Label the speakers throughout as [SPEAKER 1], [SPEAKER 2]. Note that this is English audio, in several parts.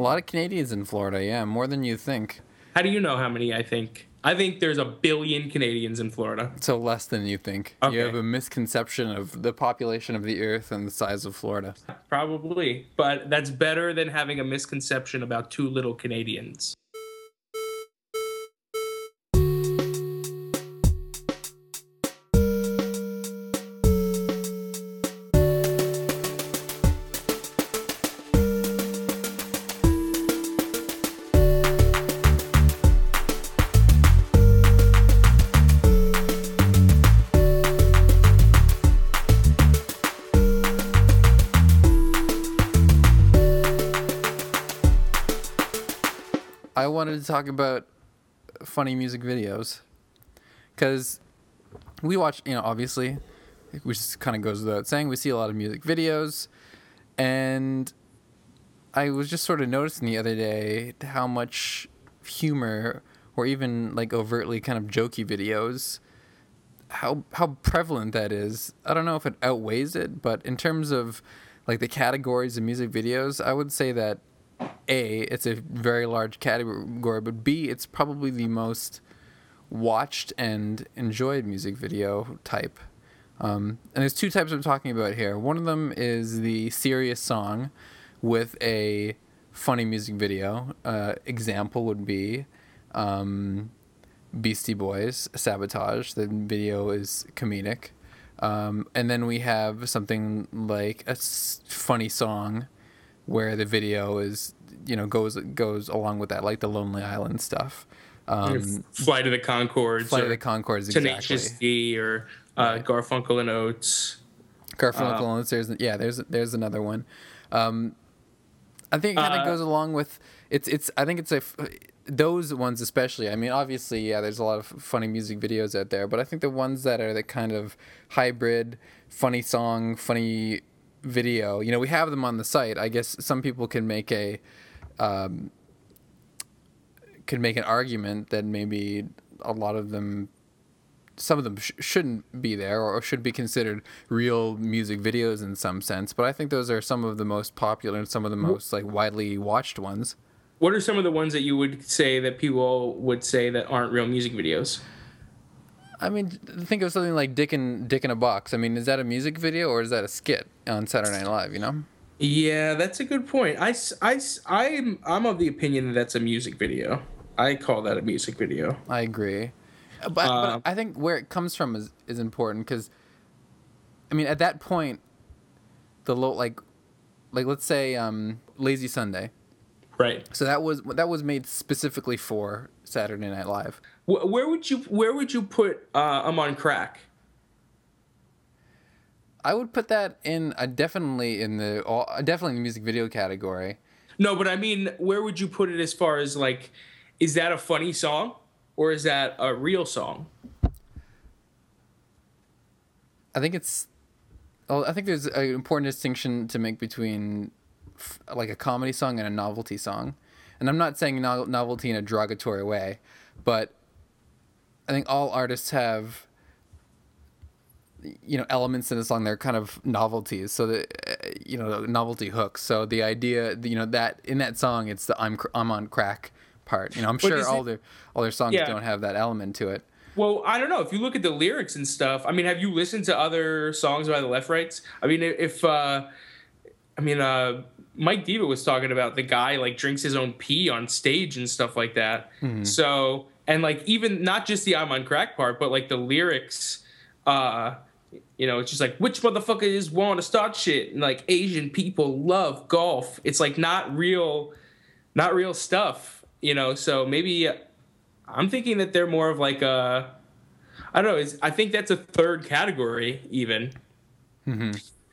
[SPEAKER 1] A lot of Canadians in Florida, yeah, more than you think.
[SPEAKER 2] How do you know how many I think? I think there's a billion Canadians in Florida.
[SPEAKER 1] So less than you think.
[SPEAKER 2] Okay.
[SPEAKER 1] You have a misconception of the population of the earth and the size of Florida.
[SPEAKER 2] Probably. But that's better than having a misconception about two little Canadians.
[SPEAKER 1] Wanted to talk about funny music videos because we watch, you know, obviously, which kind of goes without saying, we see a lot of music videos, and I was just sort of noticing the other day how much humor or even like overtly kind of jokey videos how how prevalent that is. I don't know if it outweighs it, but in terms of like the categories of music videos, I would say that a it's a very large category, but B it's probably the most watched and enjoyed music video type. Um, and there's two types I'm talking about here. One of them is the serious song with a funny music video. Uh, example would be um, Beastie Boys, Sabotage. The video is comedic. Um, and then we have something like a s- funny song where the video is, you know, goes goes along with that, like the Lonely Island stuff. Um,
[SPEAKER 2] Flight of the Conchords.
[SPEAKER 1] Flight of the Conchords,
[SPEAKER 2] Tenacious
[SPEAKER 1] exactly.
[SPEAKER 2] D or uh, Garfunkel and Oates.
[SPEAKER 1] Garfunkel and Oates, there's yeah, there's there's another one. Um, I think it kind of
[SPEAKER 2] Uh,
[SPEAKER 1] goes along with it's it's. I think it's a those ones especially. I mean, obviously, yeah, there's a lot of funny music videos out there, but I think the ones that are the kind of hybrid, funny song, funny video. You know, we have them on the site. I guess some people can make a. Um, could make an argument that maybe a lot of them some of them sh- shouldn't be there or should be considered real music videos in some sense but i think those are some of the most popular and some of the most like widely watched ones
[SPEAKER 2] What are some of the ones that you would say that people would say that aren't real music videos?
[SPEAKER 1] I mean think of something like dick in dick in a box i mean is that a music video or is that a skit on saturday night live you know
[SPEAKER 2] Yeah, that's a good point. I, I, I'm, I'm of the opinion that that's a music video. I call that a music video.
[SPEAKER 1] i agree but,
[SPEAKER 2] Uh,
[SPEAKER 1] but i think where it comes from is, is important because i mean at that point the low like like let's say um lazy sunday
[SPEAKER 2] Right.
[SPEAKER 1] so that was that was made specifically for saturday night live
[SPEAKER 2] Where would you Where would you put uh, I'm on crack?
[SPEAKER 1] I would put that in uh, definitely in the uh, definitely in the music video category.
[SPEAKER 2] No, but I mean, where would you put it as far as like, is that a funny song or is that a real song?
[SPEAKER 1] I think it's. Well, I think there's an important distinction to make between f- like a comedy song and a novelty song, and I'm not saying no- novelty in a derogatory way, but I think all artists have you know elements in the song that are kind of novelties so that uh, you know novelty hooks so the idea you know that in that song it's the i'm i'm on crack part you know i'm sure all
[SPEAKER 2] it-
[SPEAKER 1] their all their songs
[SPEAKER 2] Yeah.
[SPEAKER 1] don't have that element to it
[SPEAKER 2] Well, I don't know. If you look at the lyrics and stuff, I mean, have you listened to other songs by the Left Rights? I mean, if uh, I mean, uh, Mike Diva was talking about the guy like drinks his own pee on stage and stuff like that. Mm-hmm. So, and like even not just the "I'm on crack" part, but like the lyrics. Uh, you know, it's just like which motherfuckers want to start shit, and like Asian people love golf. It's like not real, not real stuff. You know, so maybe uh, I'm thinking that they're more of like a, I don't know. I think that's a third category even. Mm-hmm.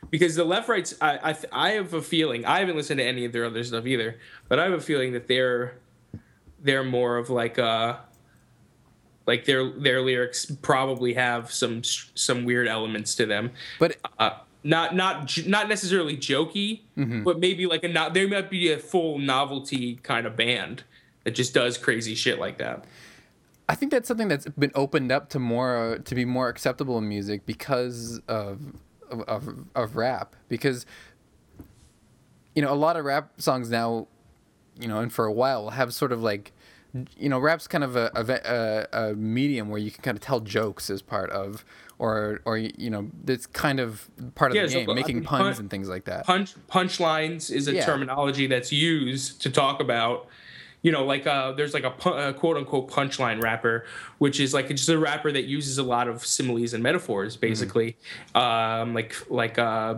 [SPEAKER 2] Because the left rights, I I, I have a feeling I haven't listened to any of their other stuff either, but I have a feeling that they're they're more of like uh like their their lyrics probably have some some weird elements to them.
[SPEAKER 1] but
[SPEAKER 2] Uh, not not not necessarily jokey, but maybe like a not. There might be a full novelty kind of band that just does crazy shit like that.
[SPEAKER 1] I think that's something that's been opened up to more to be more acceptable in music because of of, of, of rap because you know a lot of rap songs now you know, and for a while have sort of like, you know, rap's kind of a, a, a, medium where you can kind of tell jokes as part of, or or you know, it's kind of part of
[SPEAKER 2] Yeah,
[SPEAKER 1] the
[SPEAKER 2] so,
[SPEAKER 1] game,
[SPEAKER 2] I
[SPEAKER 1] making
[SPEAKER 2] mean,
[SPEAKER 1] puns
[SPEAKER 2] pun-
[SPEAKER 1] and things like that.
[SPEAKER 2] punch punchlines is a
[SPEAKER 1] Yeah.
[SPEAKER 2] terminology that's used to talk about you know like uh there's like a, a quote unquote punchline rapper which is like it's just a rapper that uses a lot of similes and metaphors
[SPEAKER 1] Mm-hmm.
[SPEAKER 2] basically um like like uh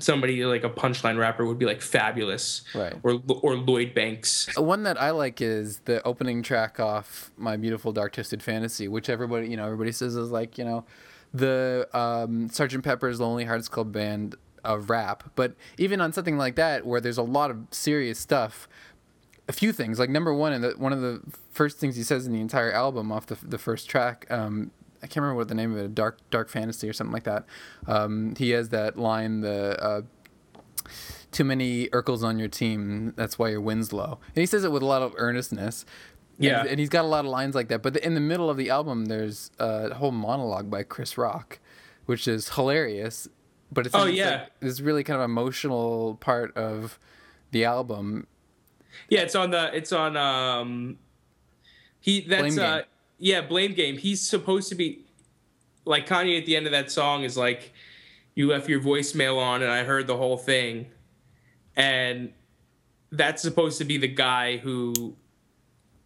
[SPEAKER 2] somebody like a punchline rapper would be like Fabolous
[SPEAKER 1] Right.
[SPEAKER 2] or or lloyd banks
[SPEAKER 1] One that I like is the opening track off "My Beautiful Dark Twisted Fantasy," which everybody, you know, everybody says is like, you know, the um, Sergeant Pepper's Lonely Hearts Club Band of rap. But even on something like that, where there's a lot of serious stuff, a few things like number one, and the, one of the first things he says in the entire album off the the first track. Um, I can't remember what the name of it, dark dark fantasy or something like that. Um, he has that line, the uh, too many Urkels on your team. That's why your win's low. And he says it with a lot of earnestness.
[SPEAKER 2] Yeah.
[SPEAKER 1] And, and he's got a lot of lines like that. But in the middle of the album, there's a whole monologue by Chris Rock, which is hilarious. But it's
[SPEAKER 2] Oh, yeah.
[SPEAKER 1] like this really kind of emotional part of the album.
[SPEAKER 2] Yeah, it's on the it's on um he that's uh yeah, blame game. He's supposed to be like Kanye at the end of that song is like you left your voicemail on and I heard the whole thing. And that's supposed to be the guy who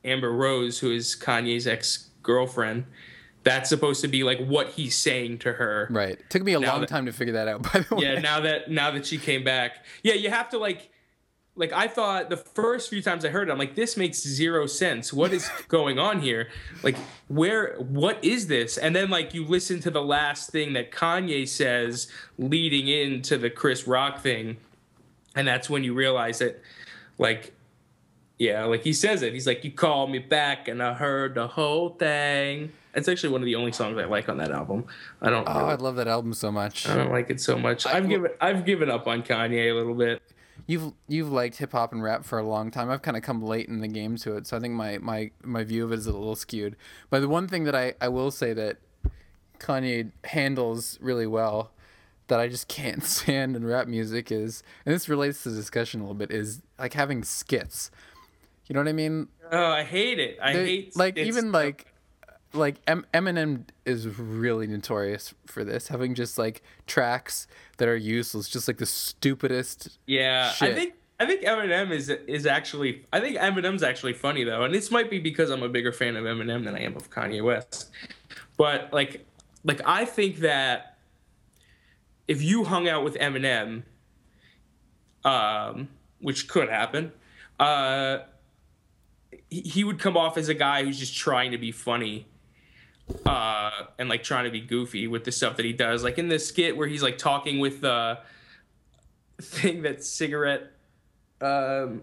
[SPEAKER 2] Amber Rose, who is Kanye's ex-girlfriend, that's supposed to be like what he's saying to her.
[SPEAKER 1] Right. Took me a
[SPEAKER 2] Now
[SPEAKER 1] long
[SPEAKER 2] that-
[SPEAKER 1] time to figure that out, by the way.
[SPEAKER 2] Yeah, now that now that she came back. Yeah, you have to like like I thought the first few times I heard it, I'm like, this makes zero sense. What is going on here? Like, where what is this? And then like you listen to the last thing that Kanye says leading into the Chris Rock thing, and that's when you realize that like yeah, like he says it. He's like, You called me back and I heard the whole thing. It's actually one of the only songs I like on that album. I don't
[SPEAKER 1] Oh,
[SPEAKER 2] really-
[SPEAKER 1] I love that album so much.
[SPEAKER 2] I don't like it so much. I've given I've given up on Kanye a little bit.
[SPEAKER 1] You've you've liked hip hop and rap for a long time. I've kind of come late in the game to it, so I think my, my, my view of it is a little skewed. But the one thing that I, I will say that Kanye handles really well that I just can't stand in rap music is, and this relates to the discussion a little bit, is like having skits. You know what I mean?
[SPEAKER 2] Oh, I hate it. I
[SPEAKER 1] They-
[SPEAKER 2] hate
[SPEAKER 1] like
[SPEAKER 2] it's-
[SPEAKER 1] even like like M- Eminem is really notorious for this, having just like tracks that are useless, just like the stupidest.
[SPEAKER 2] yeah. I think I think Eminem is is actually I think Eminem's actually funny though, and this might be because I'm a bigger fan of Eminem than I am of Kanye West. But like like I think that if you hung out with Eminem, um, which could happen, uh, he, he would come off as a guy who's just trying to be funny uh and like trying to be goofy with the stuff that he does like in the skit where he's like talking with the thing that cigarette um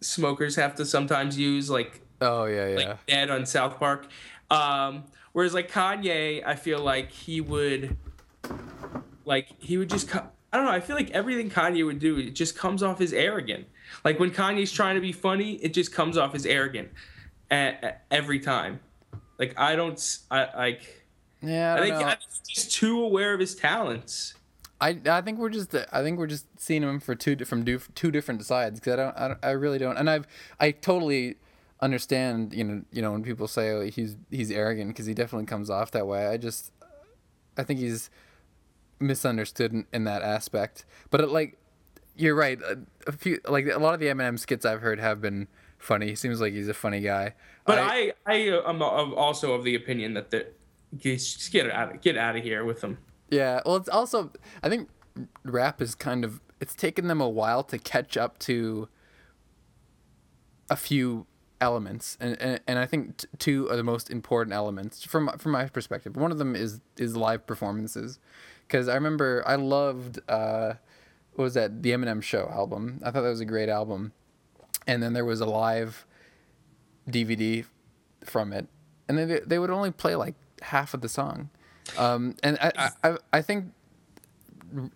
[SPEAKER 2] smokers have to sometimes use like
[SPEAKER 1] Oh yeah, yeah.
[SPEAKER 2] like Ed on South Park. Um, whereas like Kanye, I feel like he would, like he would just. co- I don't know. I feel like everything Kanye would do, it just comes off as arrogant. Like when Kanye's trying to be funny, it just comes off as arrogant every time. Like I don't. I like.
[SPEAKER 1] Yeah, I,
[SPEAKER 2] I think
[SPEAKER 1] know.
[SPEAKER 2] I he's just too aware of his talents.
[SPEAKER 1] I, I think we're just I think we're just seeing him for two from do, two different sides because I don't, I don't I really don't and I've I totally understand you know you know when people say oh, he's he's arrogant because he definitely comes off that way I just I think he's misunderstood in, in that aspect but it, like you're right a, a few like a lot of the Eminem skits I've heard have been funny he seems like he's a funny guy
[SPEAKER 2] But I, I, uh, am um, also of the opinion that the just get out, of, get out of here with them.
[SPEAKER 1] Yeah, well, it's also I think rap is kind of it's taken them a while to catch up to a few elements, and and, and I think t- two are the most important elements from from my perspective. One of them is is live performances, because I remember I loved uh, what was that the Eminem Show album. I thought that was a great album, and then there was a live DVD from it, and they, they would only play like half of the song, um, and I, I I- think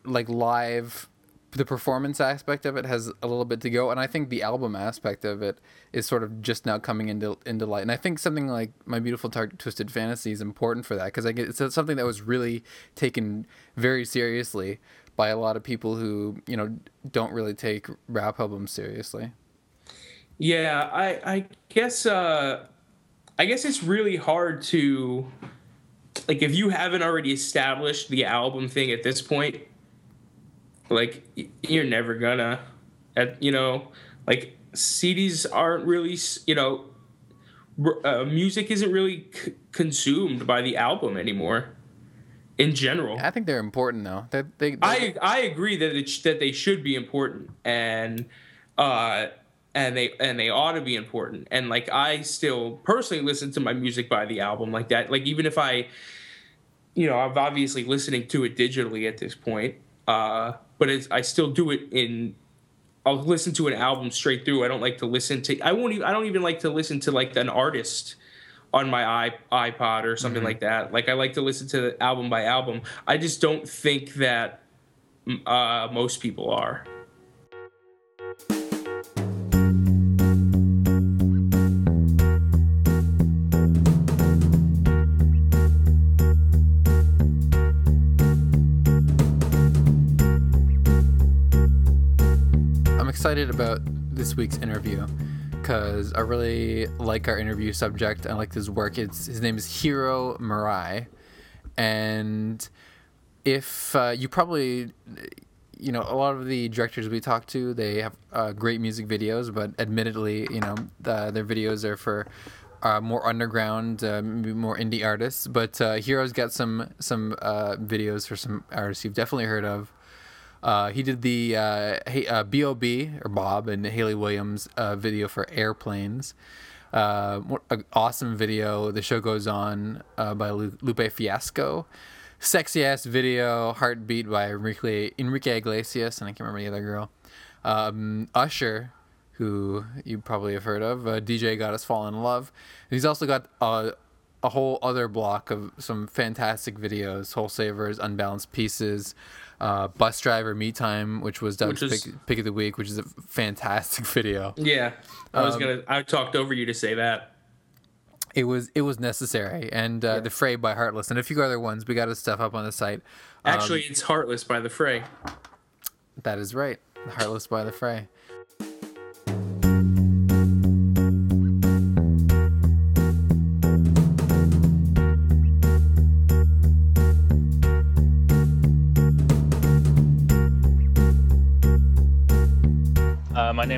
[SPEAKER 1] like live the performance aspect of it has a little bit to go and i think the album aspect of it is sort of just now coming into into light. And i think something like my beautiful dark twisted fantasy is important for that because I get, it's something that was really taken very seriously by a lot of people who you know don't really take rap albums seriously.
[SPEAKER 2] Yeah, I I guess uh I guess it's really hard to like if you haven't already established the album thing at this point, like you're never gonna at you know, like CDs aren't really, you know, uh, music isn't really c- consumed by the album anymore in general.
[SPEAKER 1] I think they're important though. They, they, they
[SPEAKER 2] I I agree that it sh- that they should be important and uh and they and they ought to be important. And like I still personally listen to my music by the album like that. Like even if I you know, I'm obviously listening to it digitally at this point. Uh but it's I still do it in I'll listen to an album straight through. I don't like to listen to I won't even I don't even like to listen to like an artist on my iPod or something mm-hmm. like that. Like I like to listen to the album by album. I just don't think that uh, most people are.
[SPEAKER 1] Excited about this week's interview because I really like our interview subject. I like his work. It's his name is Hiro Murai, and if uh, you probably you know a lot of the directors we talk to they have uh, great music videos but admittedly you know the, their videos are for uh, more underground uh, more indie artists but uh, Hiro's got some some uh, videos for some artists you've definitely heard of uh, he did the uh, hey, uh, B.O.B. or Bob and Hayley Williams uh, video for Airplanes. Uh, awesome video. The show goes on uh, by Lupe Fiasco. Sexy ass video. Heartbeat by Enrique, Enrique Iglesias, and I can't remember the other girl. Um, Usher, who you probably have heard of. DJ got us fall in love. He's also got a whole other block of some fantastic videos. Soulsavers, Unbalanced Pieces uh, Busdriver Me Time, which was Doug's which is, pick, pick, of the week, which is a fantastic video.
[SPEAKER 2] Yeah, I was um, gonna. I talked over you to say that.
[SPEAKER 1] It was it was necessary, and uh, yeah. the Fray by Heartless, and a few other ones. We got his stuff up on the site.
[SPEAKER 2] Actually, um, it's Heartless by the Fray.
[SPEAKER 1] That is right, Heartless by the Fray.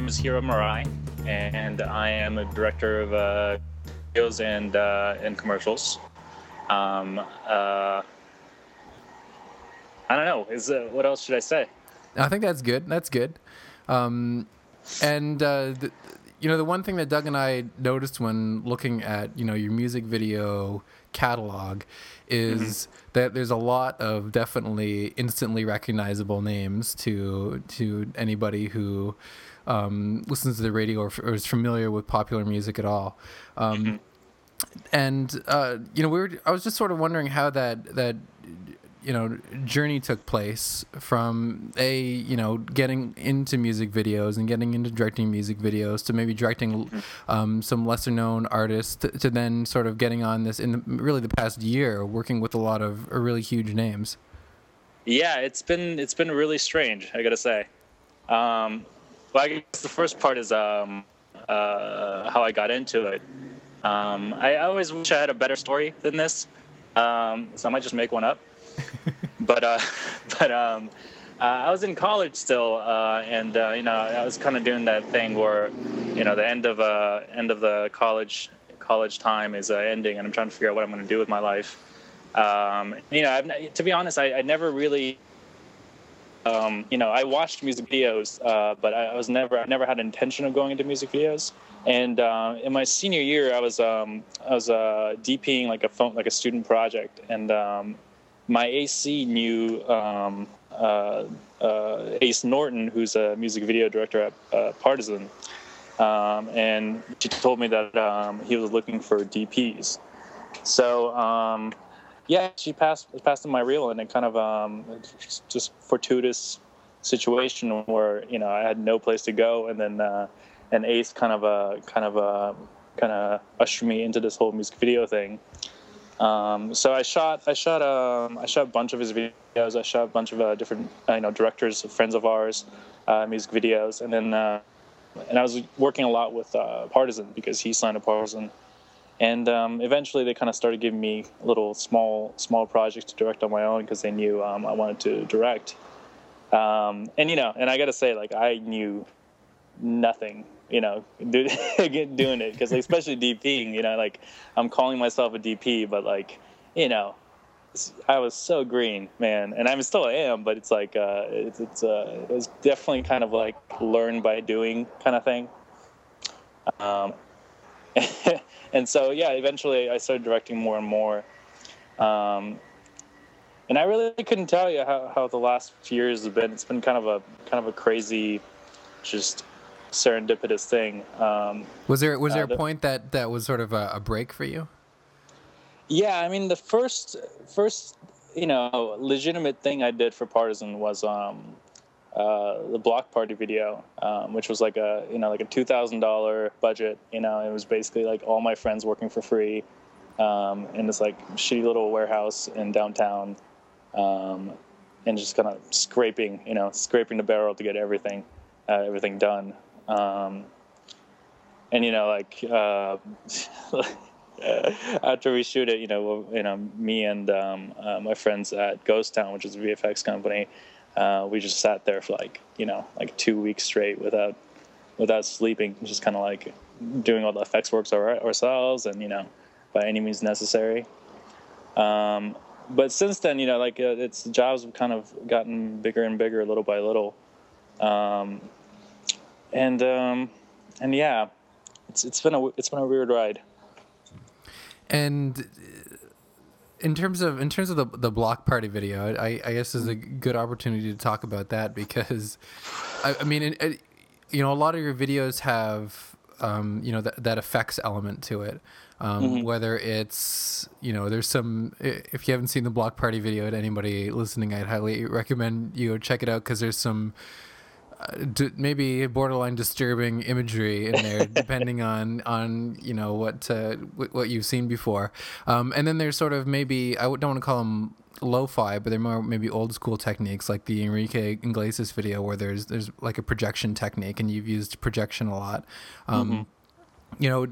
[SPEAKER 3] Name is Hiro Murai, and I am a director of uh, videos and uh, and commercials. Um, uh, I don't know. Is uh, what else should I say?
[SPEAKER 1] I think that's good. That's good. Um, and uh, the, you know, the one thing that Doug and I noticed when looking at you know your music video catalog is mm-hmm. that there's a lot of definitely instantly recognizable names to to anybody who um, listens to the radio or, or, is familiar with popular music at all. Um, mm-hmm. And uh, you know, we were. I was just sort of wondering how that that you know journey took place from a you know getting into music videos and getting into directing music videos to maybe directing mm-hmm. um, some lesser known artists to, to, then sort of getting on this in the, really the past year working with a lot of really huge names
[SPEAKER 3] yeah it's been it's been really strange i gotta say um, well, I guess the first part is um, uh, how I got into it. Um, I, always wish I had a better story than this, um, so I might just make one up. but uh, but um, uh, I was in college still, uh, and uh, you know I was kind of doing that thing where, you know, the end of uh, end of the college college time is ending, and I'm trying to figure out what I'm going to do with my life. Um, you know, I've, to be honest, I, I never really um, you know, I watched music videos, uh, but I, was never, I never had intention of going into music videos. And uh, in my senior year, I was, um, I was uh, DPing like a phone, like a student project, and um, my AC knew um, uh, uh, Ace Norton, who's a music video director at uh, Partizan, um, and she told me that um, he was looking for DPs. So yeah, she passed passed in my reel, and it kind of um, just, fortuitous situation where you know I had no place to go, and then uh, and Ace kind of uh, kind of uh, kind of ushered me into this whole music video thing. Um, so I shot I shot um, I shot a bunch of his videos. I shot a bunch of uh, different uh, you know directors, friends of ours, music videos, and then uh, and I was working a lot with uh, Partizan because he signed a Partizan, and um, eventually they kind of started giving me little small small projects to direct on my own because they knew um, I wanted to direct. Um, and you know, and I got to say, like I knew nothing, you know, do, doing it because like, especially DPing, you know, like I'm calling myself a DP, but like, you know, I was so green, man, and I still am, but it's like uh, it's it's uh, it was definitely kind of like learn by doing kind of thing. Um, and so yeah, eventually I started directing more and more. Um, and I really couldn't tell you how, how the last few years have been. It's been kind of a kind of a crazy, just serendipitous thing. Um,
[SPEAKER 1] was there was there
[SPEAKER 3] uh, the,
[SPEAKER 1] a point that that was sort of a, a, break for you?
[SPEAKER 3] Yeah, I mean the first first you know legitimate thing I did for Partizan was um, uh, the Bloc Party video, um, which was like a you know like a two thousand dollar budget. You know, it was basically like all my friends working for free um, in this like shitty little warehouse in downtown um, and just kind of scraping, you know, scraping the barrel to get everything, uh, everything done. Um, and you know, like uh, after we shoot it, you know, you know, me and um, uh, my friends at Ghost Town, which is a VFX company, uh, we just sat there for like, you know, like two weeks straight without without sleeping, just kind of like doing all the effects works ourselves, and you know, by any means necessary. Um, but since then, you know, like uh, its jobs have kind of gotten bigger and bigger, little by little, um, and um, and yeah, it's it's been a it's been a weird ride.
[SPEAKER 1] And in terms of in terms of the the Bloc Party video, I, I guess is a good opportunity to talk about that because, I, I mean, it, it, you know, a lot of your videos have um, you know that that effects element to it. Um, mm-hmm. Whether it's you know, there's some. If you haven't seen the Bloc Party video, to anybody listening, I'd highly recommend you check it out because there's some. Uh, d- maybe borderline disturbing imagery in there, depending on on you know what uh, w- what you've seen before, um, and then there's sort of maybe I don't want to call them lo-fi, but they're more maybe old school techniques like the Enrique Iglesias video where there's there's like a projection technique and you've used projection a lot. Um, mm-hmm you know,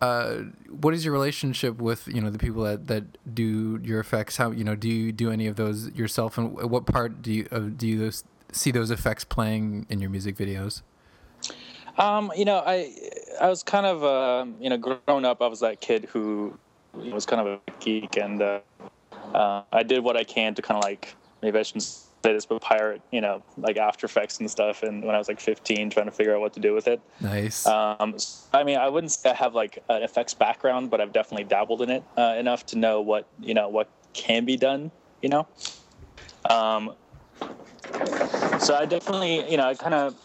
[SPEAKER 1] uh, what is your relationship with you know the people that, that do your effects? How you know do you do any of those yourself, and what part do you uh, do you see those effects playing in your music videos?
[SPEAKER 3] Um, you know, I I was kind of uh, you know growing up, I was that kid who was kind of a geek, and uh, uh, I did what I can to kind of like maybe I shouldn't say this, but pirate, you know, like After Effects and stuff. And when I was like 15, trying to figure out what to do with it.
[SPEAKER 1] Nice.
[SPEAKER 3] Um, I mean, I wouldn't say I have like an effects background, but I've definitely dabbled in it uh, enough to know what you know what can be done. You know. Um, so I definitely, you know, I kind of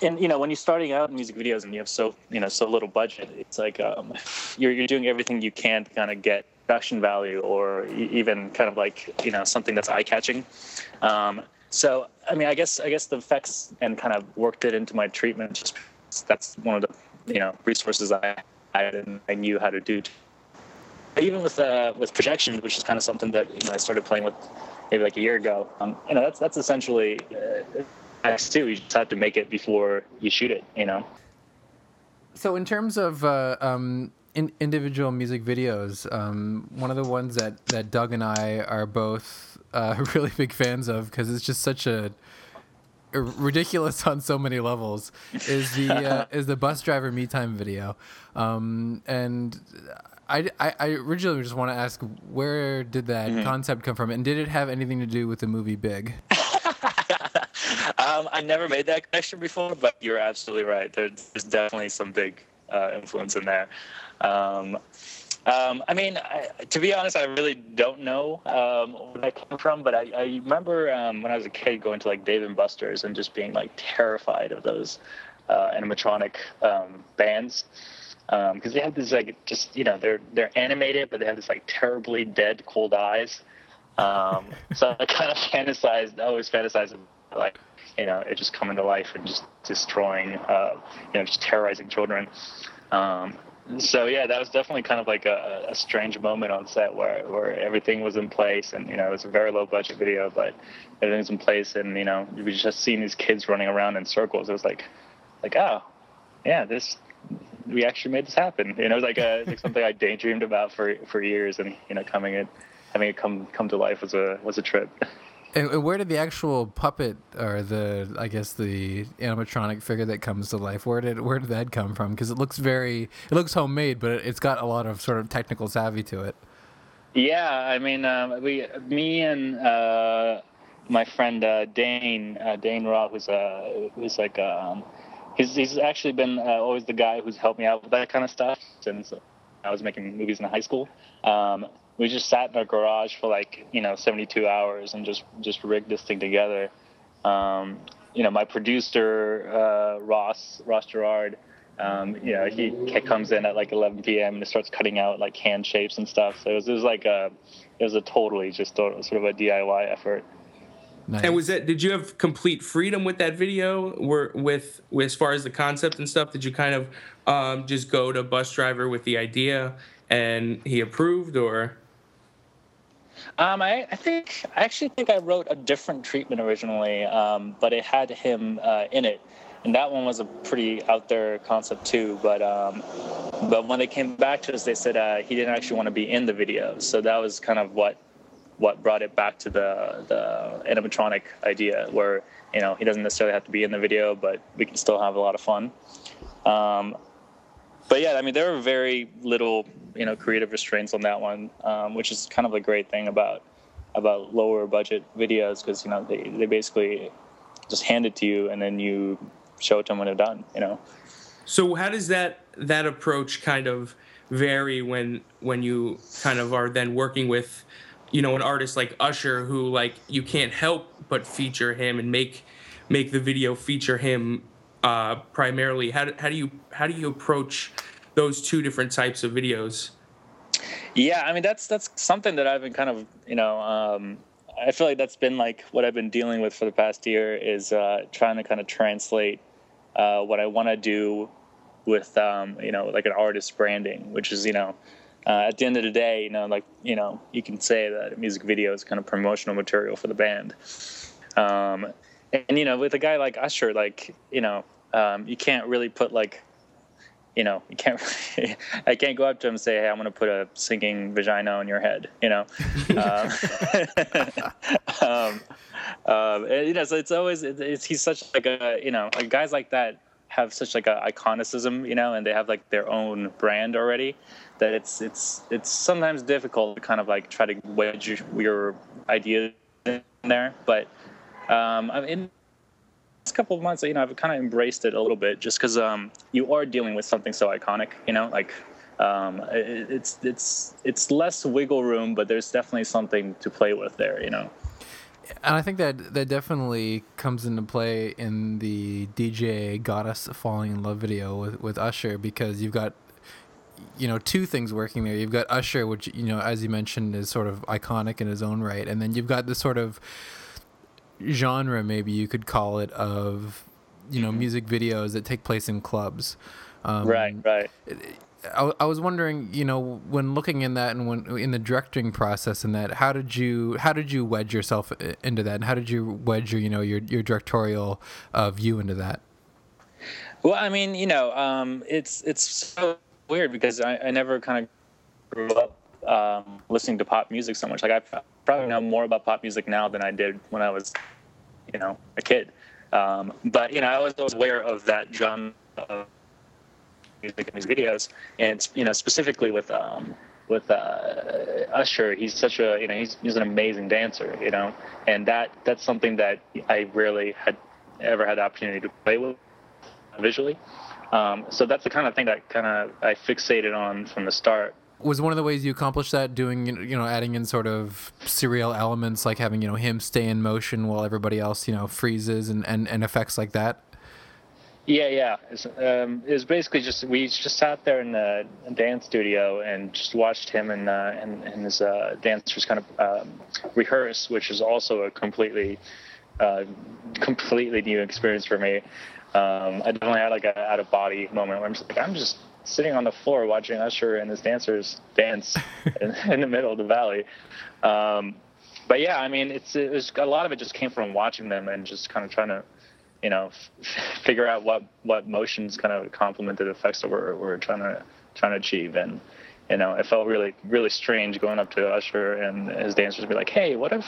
[SPEAKER 3] and you know when you're starting out in music videos and you have so you know so little budget it's like um, you're, you're doing everything you can to kind of get production value or even kind of like you know something that's eye catching. Um, so I mean, I guess I guess the effects and kind of worked it into my treatment. Just that's one of the you know resources I had and I knew how to do. Even with uh, with projection, which is kind of something that you know, I started playing with maybe like a year ago. Um, you know, that's that's essentially uh, too. You just have to make it before you shoot it. You know.
[SPEAKER 1] So in terms of uh, um, in individual music videos. Um, one of the ones that, that Doug and I are both uh, really big fans of because it's just such a, a, ridiculous on so many levels is the uh, is the Busdriver me time video, um, and. I, I, I originally just want to ask where did that mm-hmm. concept come from and did it have anything to do with the movie Big?
[SPEAKER 3] um, I never made that connection before, but you're absolutely right. There's, there's definitely some big uh, influence in there. Um, um, I mean, I, to be honest, I really don't know um, where that came from, but I, I remember um, when I was a kid going to like Dave and Buster's and just being like terrified of those uh, animatronic um, bands because um, they have this like just you know they're they're animated, but they have this like terribly dead, cold eyes. Um, so I kind of fantasized, I always fantasized like you know it just coming to life and just destroying, uh, you know, just terrorizing children. Um, so yeah, that was definitely kind of like a, a, strange moment on set where where everything was in place, and you know it was a very low budget video, but everything was in place, and you know we just seen these kids running around in circles. It was like, like, oh, yeah, this we actually made this happen. You know, it was like a like something I daydreamed about for for years, and you know, coming it having it come come to life was a was a trip.
[SPEAKER 1] And where did the actual puppet or the I guess the animatronic figure that comes to life? Where did where did that come from? Because it looks very it looks homemade, but it's got a lot of sort of technical savvy to it.
[SPEAKER 3] Yeah, I mean, um, we me and uh, my friend uh, Dane uh, Dane Raw, who's uh, who's like um, he's he's actually been uh, always the guy who's helped me out with that kind of stuff since I was making movies in high school. Um, we just sat in our garage for like you know 72 hours and just just rigged this thing together. Um, you know, my producer uh, Ross Ross Gerard, um, you know, he comes in at like 11 p.m. and starts cutting out like hand shapes and stuff. So it was, it was like a it was a totally just sort of a DIY effort.
[SPEAKER 2] Nice. And was that? Did you have complete freedom with that video? Were with, with as far as the concept and stuff? Did you kind of um, just go to Busdriver with the idea and he approved, or?
[SPEAKER 3] Um, I, I, think I actually think I wrote a different treatment originally, um, but it had him uh, in it, and that one was a pretty out there concept too. But um, but when they came back to us, they said uh, he didn't actually want to be in the video, so that was kind of what what brought it back to the the animatronic idea, where you know he doesn't necessarily have to be in the video, but we can still have a lot of fun. Um, but yeah, I mean, there were very little, you know, creative restraints on that one, um, which is kind of a great thing about about lower budget videos because you know they, they basically just hand it to you and then you show it to them when they're done. You know.
[SPEAKER 2] So how does that that approach kind of vary when when you kind of are then working with you know an artist like Usher who like you can't help but feature him and make make the video feature him uh, primarily. How do, how do you how do you approach those two different types of videos?
[SPEAKER 3] Yeah, I mean that's that's something that I've been kind of you know um, I feel like that's been like what I've been dealing with for the past year is uh, trying to kind of translate uh, what I want to do with um, you know like an artist branding, which is you know uh, at the end of the day, you know like you know you can say that a music video is kind of promotional material for the band. Um, and you know with a guy like usher like you know um, you can't really put like you know you can't really, i can't go up to him and say hey i'm going to put a singing vagina on your head you know um, um, um, and, you know so it's always it's, he's such like a you know like guys like that have such like a iconicism you know and they have like their own brand already that it's it's it's sometimes difficult to kind of like try to wedge your, ideas in there but um, I mean, in the last couple of months, you know, I've kind of embraced it a little bit, just because um, you are dealing with something so iconic. You know, like um, it, it's it's it's less wiggle room, but there's definitely something to play with there. You know.
[SPEAKER 1] And I think that that definitely comes into play in the DJ us falling in love video with, with Usher because you've got you know two things working there. You've got Usher, which you know as you mentioned is sort of iconic in his own right, and then you've got this sort of genre maybe you could call it of you know music videos that take place in clubs.
[SPEAKER 3] Um, right right.
[SPEAKER 1] I, I was wondering you know when looking in that and when in the directing process in that how did you how did you wedge yourself into that? And how did you wedge your you know your, your directorial uh, view into that?
[SPEAKER 3] Well i mean you know um, it's it's so weird because i, I never kind of grew up um, listening to pop music so much like i probably know more about pop music now than I did when I was, you know, a kid. Um, but you know, I was always aware of that genre of music in these videos, and you know, specifically with um, with uh, Usher, he's such a you know he's he's an amazing dancer, you know, and that that's something that I rarely had ever had the opportunity to play with visually. Um, so that's the kind of thing that kind of I fixated on from the start.
[SPEAKER 1] Was one of the ways you accomplished that doing you know adding in sort of surreal elements like having you know him stay in motion while everybody else you know freezes and and, and effects like that?
[SPEAKER 3] Yeah yeah. It's, um, it was basically just we just sat there in the dance studio and just watched him and uh, and, and his uh, dancers kind of um, rehearse which is also a completely uh, completely new experience for me um, I definitely had like a out of body moment where I'm just like I'm just sitting on the floor watching Usher and his dancers dance in, in, the middle of the valley. Um, but yeah, I mean, it's it was a lot of it just came from watching them and just kind of trying to you know, f- figure out what what motions kind of complemented the effects that we're we're trying to trying to achieve. And you know, it felt really really strange going up to Usher and his dancers be like, "Hey, what if?"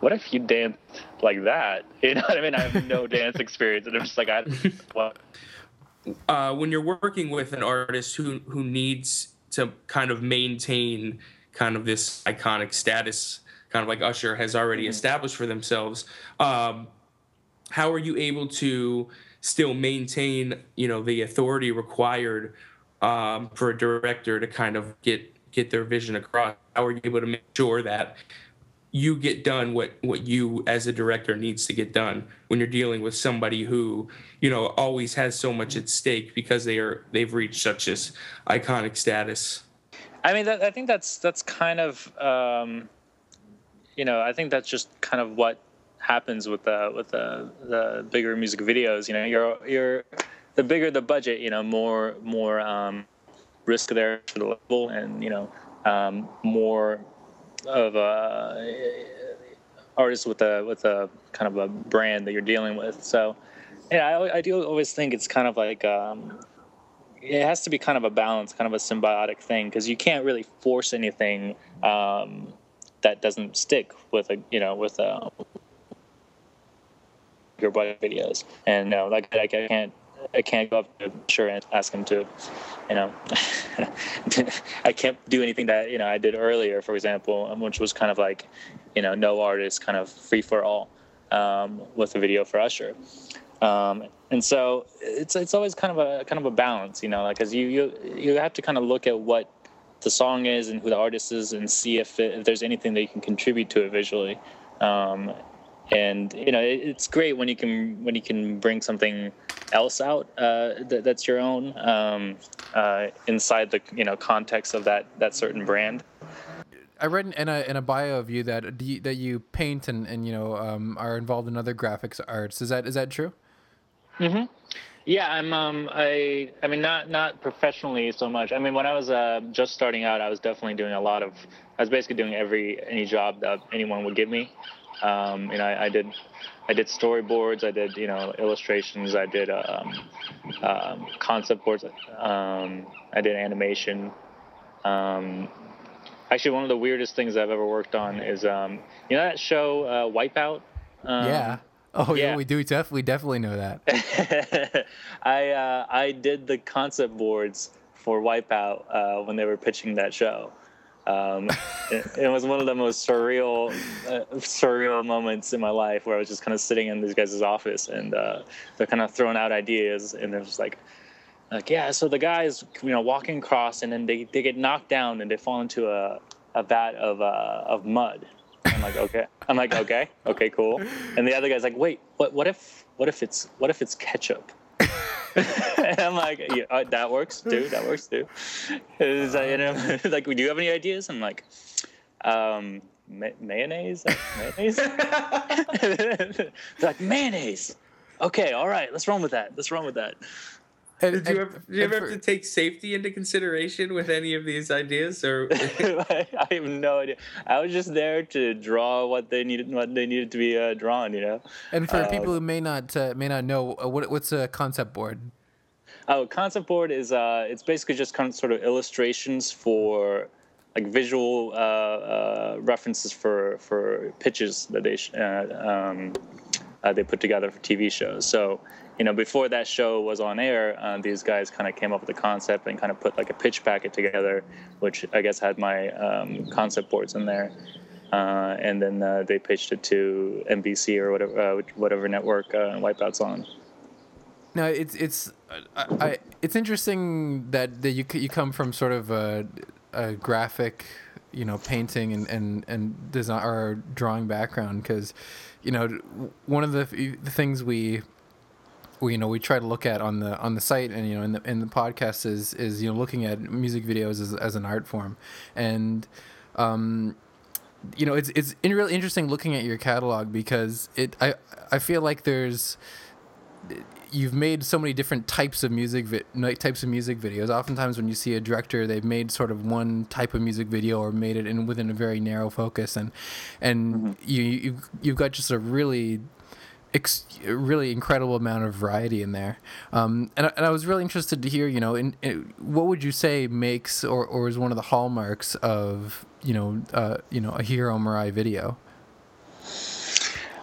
[SPEAKER 3] What if you dance like that? You know what I mean? I have no dance experience, and I'm just like, I, what?
[SPEAKER 2] Uh, when you're working with an artist who who needs to kind of maintain kind of this iconic status, kind of like Usher has already
[SPEAKER 3] Mm-hmm.
[SPEAKER 2] established for themselves. Um, how are you able to still maintain, you know, the authority required um, for a director to kind of get get their vision across? How are you able to make sure that you get done what what you as a director needs to get done when you're dealing with somebody who you know always has so much at stake because they are they've reached such this iconic status
[SPEAKER 3] I mean, that, I think that's that's kind of, um, you know, I think that's just kind of what happens with the with the the bigger music videos. You know, you're you're the bigger the budget, you know, more more um, risk there for the label, and you know, um, more of a artist with a with a kind of a brand that you're dealing with. So, yeah, I, I do always think it's kind of like. Um, it has to be kind of a balance, kind of a symbiotic thing, because you can't really force anything um, that doesn't stick with a you know with a your budget videos. And no, like, like I can't I can't go up to sure and ask him to, you know, I can't do anything that you know I did earlier, for example, um, which was kind of like, you know, no artist, kind of free for all, um, with a video for Usher. Um, and so it's it's always kind of a kind of a balance, you know, like because you you you have to kind of look at what the song is and who the artist is and see if, it, if there's anything that you can contribute to it visually. Um, and you know it, it's great when you can when you can bring something else out uh, that, that's your own um, uh, inside the you know context of that that certain brand.
[SPEAKER 1] I read in- in a in a bio of you that you, that you paint and, and you know um, are involved in other graphics arts. Is that is that true?
[SPEAKER 3] Yeah, I'm. Um, I. I mean, not not professionally so much. I mean, when I was uh, just starting out, I was definitely doing a lot of. I was basically doing every any job that anyone would give me. Um, you know, I, I did. I did storyboards. I did you know illustrations. I did um, um, concept boards. Um, I did animation. Um, actually, one of the weirdest things I've ever worked on is um, you know that show uh, Wipeout. Um,
[SPEAKER 1] yeah. Oh yeah.
[SPEAKER 3] yeah.
[SPEAKER 1] we do definitely definitely know that.
[SPEAKER 3] I uh, I did the concept boards for Wipeout uh, when they were pitching that show. Um, it, it was one of the most surreal uh, surreal moments in my life where I was just kind of sitting in these guys' office and uh, they're kind of throwing out ideas and they're just like. Like yeah, so the guys, you know, walking across, and then they, they get knocked down, and they fall into a, a vat of uh, of mud, I'm like, okay. I'm like, okay, okay, cool. And the other guy's like, wait, what? What if? What if it's? What if it's ketchup? And I'm like, yeah, uh, that works too. That works too. It's like, you know, like, do you have any ideas? I'm like, um, ma- mayonnaise, mayonnaise. They're like mayonnaise. Okay, all right, let's run with that. Let's run with that.
[SPEAKER 1] And-
[SPEAKER 2] Did you
[SPEAKER 1] and-
[SPEAKER 2] ever, did you ever
[SPEAKER 1] for-
[SPEAKER 2] have to take safety into consideration with any of these ideas, or
[SPEAKER 3] I have no idea. I was just there to draw what they needed, what they needed to be uh, drawn. You know.
[SPEAKER 1] And for
[SPEAKER 3] Uh,
[SPEAKER 1] people who may not uh, may not know, uh, what what's a concept board?
[SPEAKER 3] Oh, concept board is uh, it's basically just kind of sort of illustrations for like visual uh, uh, references for for pitches that they sh- uh, um, uh, they put together for TV shows. So you know, before that show was on air, uh, these guys kind of came up with the concept and kind of put like a pitch packet together, which I guess had my um, concept boards in there. Uh, and then uh, they pitched it to NBC or whatever uh, whatever network uh, Wipeout's on.
[SPEAKER 1] No, it's it's I, I it's interesting that, that you you come from sort of a, a graphic, you know, painting and and and design or drawing background because, you know, one of the the things we we you know we try to look at on the on the site and you know in the in the podcast is is you know looking at music videos as, as an art form. And um you know it's it's in really interesting looking at your catalog because it I I feel like there's you've made so many different types of music vi- types of music videos. Oftentimes, when you see a director, they've made sort of one type of music video or made it in within a very narrow focus, and and you you've, you've got just a really ex- really incredible amount of variety in there. Um, and, and I was really interested to hear, you know, in, in, what would you say makes or, or is one of the hallmarks of, you know, uh, you know, a Hiro Murai video?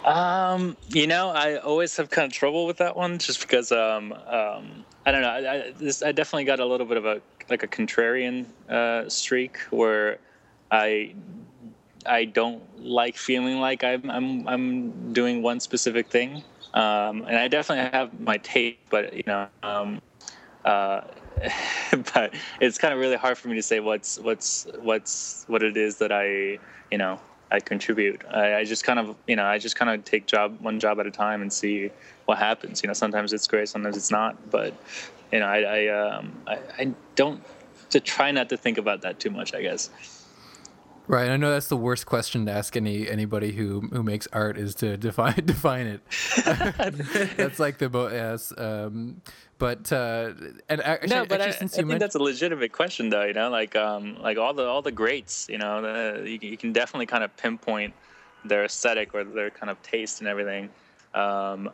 [SPEAKER 3] Um, you know, I always have kind of trouble with that one, just because um, um, I don't know. I, I, this, I definitely got a little bit of a like a contrarian uh, streak where I I don't like feeling like I'm I'm I'm doing one specific thing. Um, and I definitely have my tape, but you know, um, uh, but it's kind of really hard for me to say what's what's what's what it is that I you know I contribute. I, I just kind of you know I just kind of take job one job at a time and see what happens. You know, sometimes it's great, sometimes it's not. But you know, I I, um, I, I don't to try not to think about that too much. I guess.
[SPEAKER 1] Right. I know that's the worst question to ask any anybody who who makes art is to define define it. that's like the bo- yes. Um, but uh, and actually,
[SPEAKER 3] no, but
[SPEAKER 1] actually,
[SPEAKER 3] I, I think that's a legitimate question, though. You know, like um, like all the all the greats. You know, the, you, you can definitely kind of pinpoint their aesthetic or their kind of taste and everything. Um,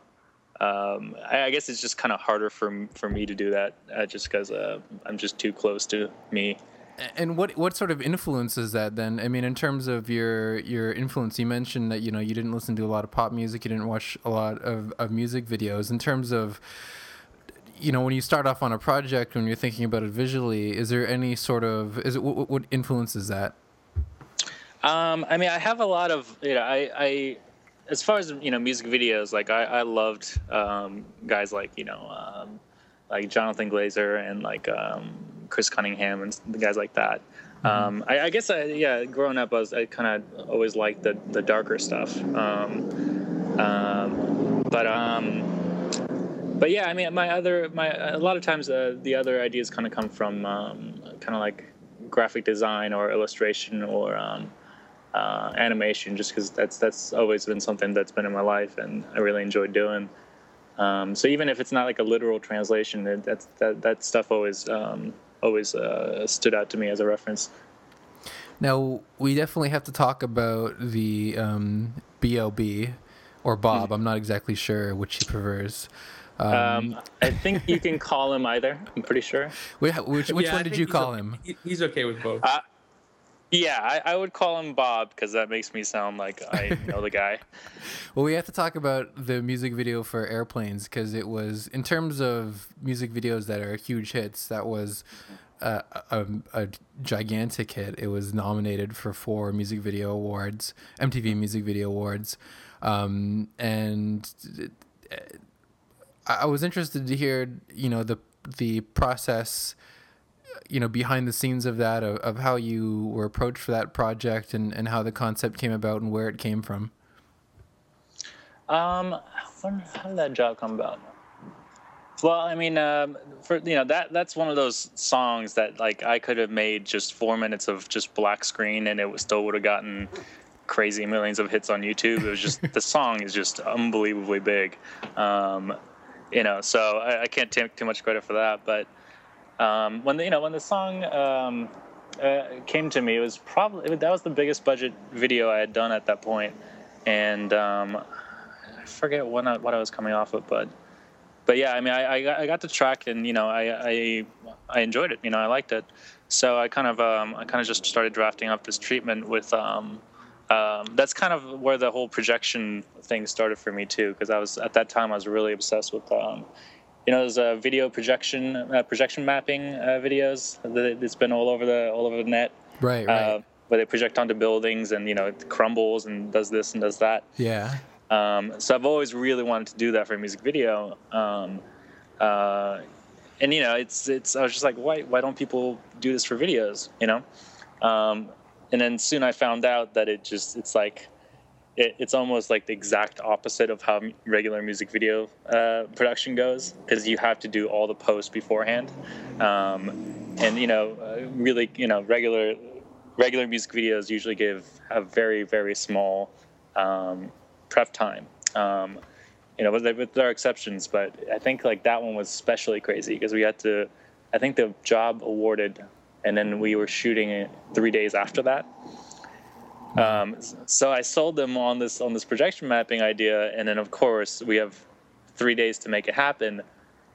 [SPEAKER 3] um, I, I, guess it's just kind of harder for for me to do that, uh, just because uh, I'm just too close to me.
[SPEAKER 1] And what what sort of influence is that then? I mean, in terms of your your influence, you mentioned that you know you didn't listen to a lot of pop music, you didn't watch a lot of, of music videos. In terms of you know, when you start off on a project, when you're thinking about it visually, is there any sort of is it what, what influences that?
[SPEAKER 3] Um, I mean, I have a lot of you know, I, I as far as you know, music videos, like I, I loved um, guys like you know, um, like Jonathan Glazer and like um, Chris Cunningham and the guys like that. Mm-hmm. Um, I, I, guess I, yeah, growing up, I was I kind of always liked the the darker stuff. Um, um, but um, but yeah, I mean, my other my a lot of times uh, the other ideas kind of come from um, kind of like graphic design or illustration or um, uh, animation, just because that's that's always been something that's been in my life and I really enjoy doing. Um, so even if it's not like a literal translation, it, that's that that stuff always um, always uh, stood out to me as a reference.
[SPEAKER 1] Now we definitely have to talk about the um, B.O.B. or Bob. Mm. I'm not exactly sure which he prefers.
[SPEAKER 3] Um, um, I think you can call him either. I'm pretty sure.
[SPEAKER 1] Which, which, which yeah, one did you call okay. him?
[SPEAKER 2] He's okay with both. Uh,
[SPEAKER 3] yeah, I, I, would call him Bob because that makes me sound like I know the guy.
[SPEAKER 1] well, we have to talk about the music video for Airplanes because it was, in terms of music videos that are huge hits, that was uh, a, a, a, gigantic hit. It was nominated for four music video awards, MTV Music Video Awards, um, and uh, I was interested to hear, you know, the the process you know behind the scenes of that of, of how you were approached for that project and, and how the concept came about and where it came from?
[SPEAKER 3] Um how did that job come about? Well i mean um, for you know that that's one of those songs that like i could have made just four minutes of just black screen and it was, still would have gotten crazy millions of hits on youtube. It was just the song is just unbelievably big. Um, you know so I, I can't take too much credit for that but um, when the, you know when the song um, uh, came to me, it was probably that was the biggest budget video I had done at that point, and um, I forget when I, what I was coming off of, but but yeah, I mean, I, I got, I got the track, and you know, I, I I enjoyed it. You know, I liked it. So I kind of um, I kind of just started drafting up this treatment with. Um, um, that's kind of where the whole projection thing started for me too, because I was at that time I was really obsessed with um, you know those uh, video projection uh, projection mapping uh, videos that's been all over the all over the net.
[SPEAKER 1] Right, right. Uh,
[SPEAKER 3] where they project onto buildings and you know it crumbles and does this and does that.
[SPEAKER 1] Yeah.
[SPEAKER 3] Um, so i've always really wanted to do that for a music video. Um, uh, and you know it's it's i was just like why why don't people do this for videos you know? Um, and then soon i found out that it just it's like it, it's almost like the exact opposite of how regular music video uh, production goes because you have to do all the posts beforehand. Um, and you know uh, really you know regular regular music videos usually give a very very small um, prep time. Um, you know but there, there are exceptions but i think like that one was especially crazy because we had to i think the job awarded and then we were shooting it three days after that Um, so I sold them on this on this projection mapping idea, and then of course we have three days to make it happen.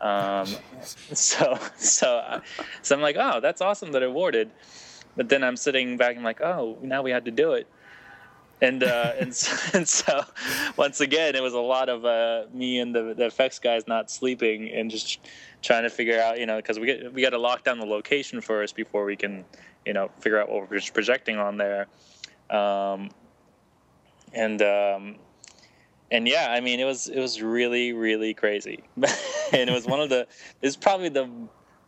[SPEAKER 3] Um, so so so I'm like, oh, that's awesome that it awarded. But then I'm sitting back and like, oh, now we had to do it. And uh, and, so, and so once again, it was a lot of uh, me and the, the effects guys not sleeping and just trying to figure out, you know, because we get we got to lock down the location first before we can, you know, figure out what we're projecting on there. Um, and um, and yeah, I mean, it was it was really really crazy, and it was one of the it's probably the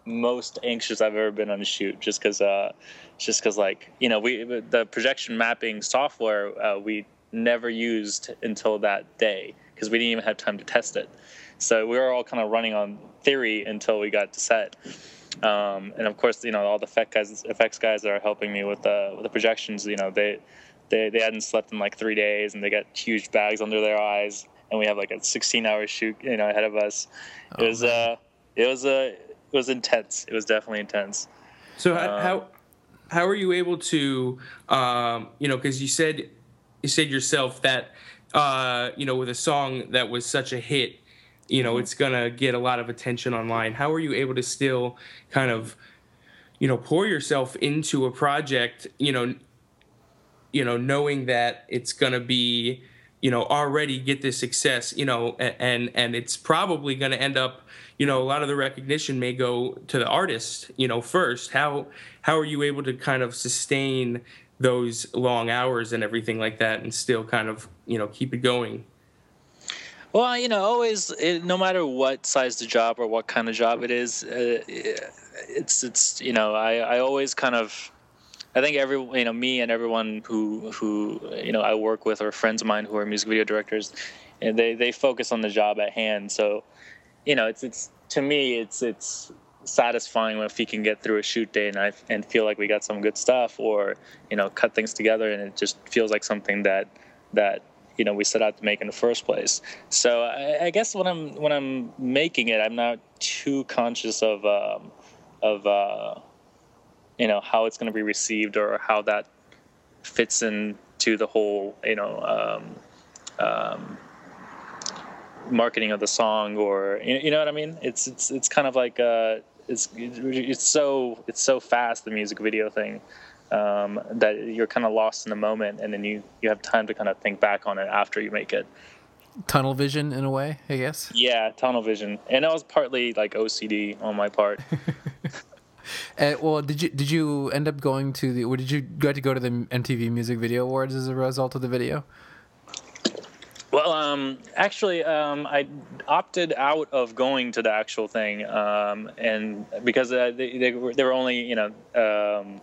[SPEAKER 3] most anxious I've ever been on a shoot, just because uh, just because like you know we the projection mapping software uh, we never used until that day because we didn't even have time to test it. So we were all kind of running on theory until we got to set. Um, and of course, you know, all the effect guys, effects guys that are helping me with the with the projections, you know, they they they hadn't slept in like three days, and they got huge bags under their eyes, and we have like a 16 hour shoot, you know, ahead of us. Oh, it was uh, it was a uh, it was intense. It was definitely intense.
[SPEAKER 2] So how um, how, how are you able to, um, you know, because you said you said yourself that uh, you know, with a song that was such a hit, you know, mm-hmm. it's gonna get a lot of attention online. How are you able to still kind of, you know, pour yourself into a project, you know, you know, knowing that it's gonna be, you know, already get this success, you know, and and it's probably gonna end up, you know, a lot of the recognition may go to the artist, you know, first. How how are you able to kind of sustain those long hours and everything like that and still kind of, you know, keep it going?
[SPEAKER 3] Well, you know, always, it, no matter what size the job or what kind of job it is, uh, it's it's you know, I I always kind of, I think every you know me and everyone who who you know I work with or friends of mine who are music video directors, and they they focus on the job at hand. So, you know, it's it's to me it's it's satisfying if we can get through a shoot day and I and feel like we got some good stuff or you know cut things together and it just feels like something that that you know we set out to make in the first place. So I, I guess when I'm when I'm making it, I'm not too conscious of um, of uh, you know how it's going to be received or how that fits into the whole you know um, um, marketing of the song or you know what I mean. It's it's it's kind of like uh, it's it's so it's so fast the music video thing um, that you're kind of lost in the moment, and then you you have time to kind of think back on it after you make it.
[SPEAKER 1] Tunnel vision, in a way, I guess.
[SPEAKER 3] Yeah, tunnel vision, and that was partly like OCD on my part.
[SPEAKER 1] uh, well, did you did you end up going to the? Or did you get to go to the MTV Music Video Awards as a result of the video?
[SPEAKER 3] Well, um, actually, um, I opted out of going to the actual thing, um, and because uh, they, they, were, they were only, you know, um,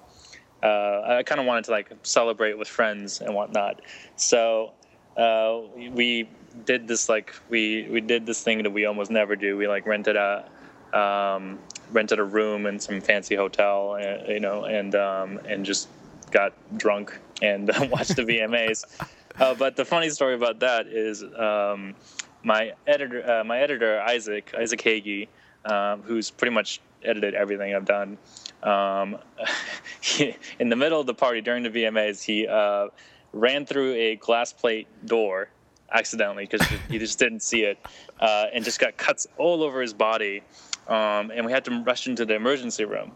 [SPEAKER 3] uh, I kind of wanted to like celebrate with friends and whatnot. So uh, we did this like we we did this thing that we almost never do. We like rented a um, rented a room in some fancy hotel, uh, you know, and um, and just got drunk and watched the VMAs. Uh, but the funny story about that is um, my editor, uh, my editor Isaac Isaac Hagy, um, who's pretty much edited everything I've done. Um, in the middle of the party during the VMAs, he uh, ran through a glass plate door accidentally because he just didn't see it, uh, and just got cuts all over his body. Um, and we had to rush into the emergency room.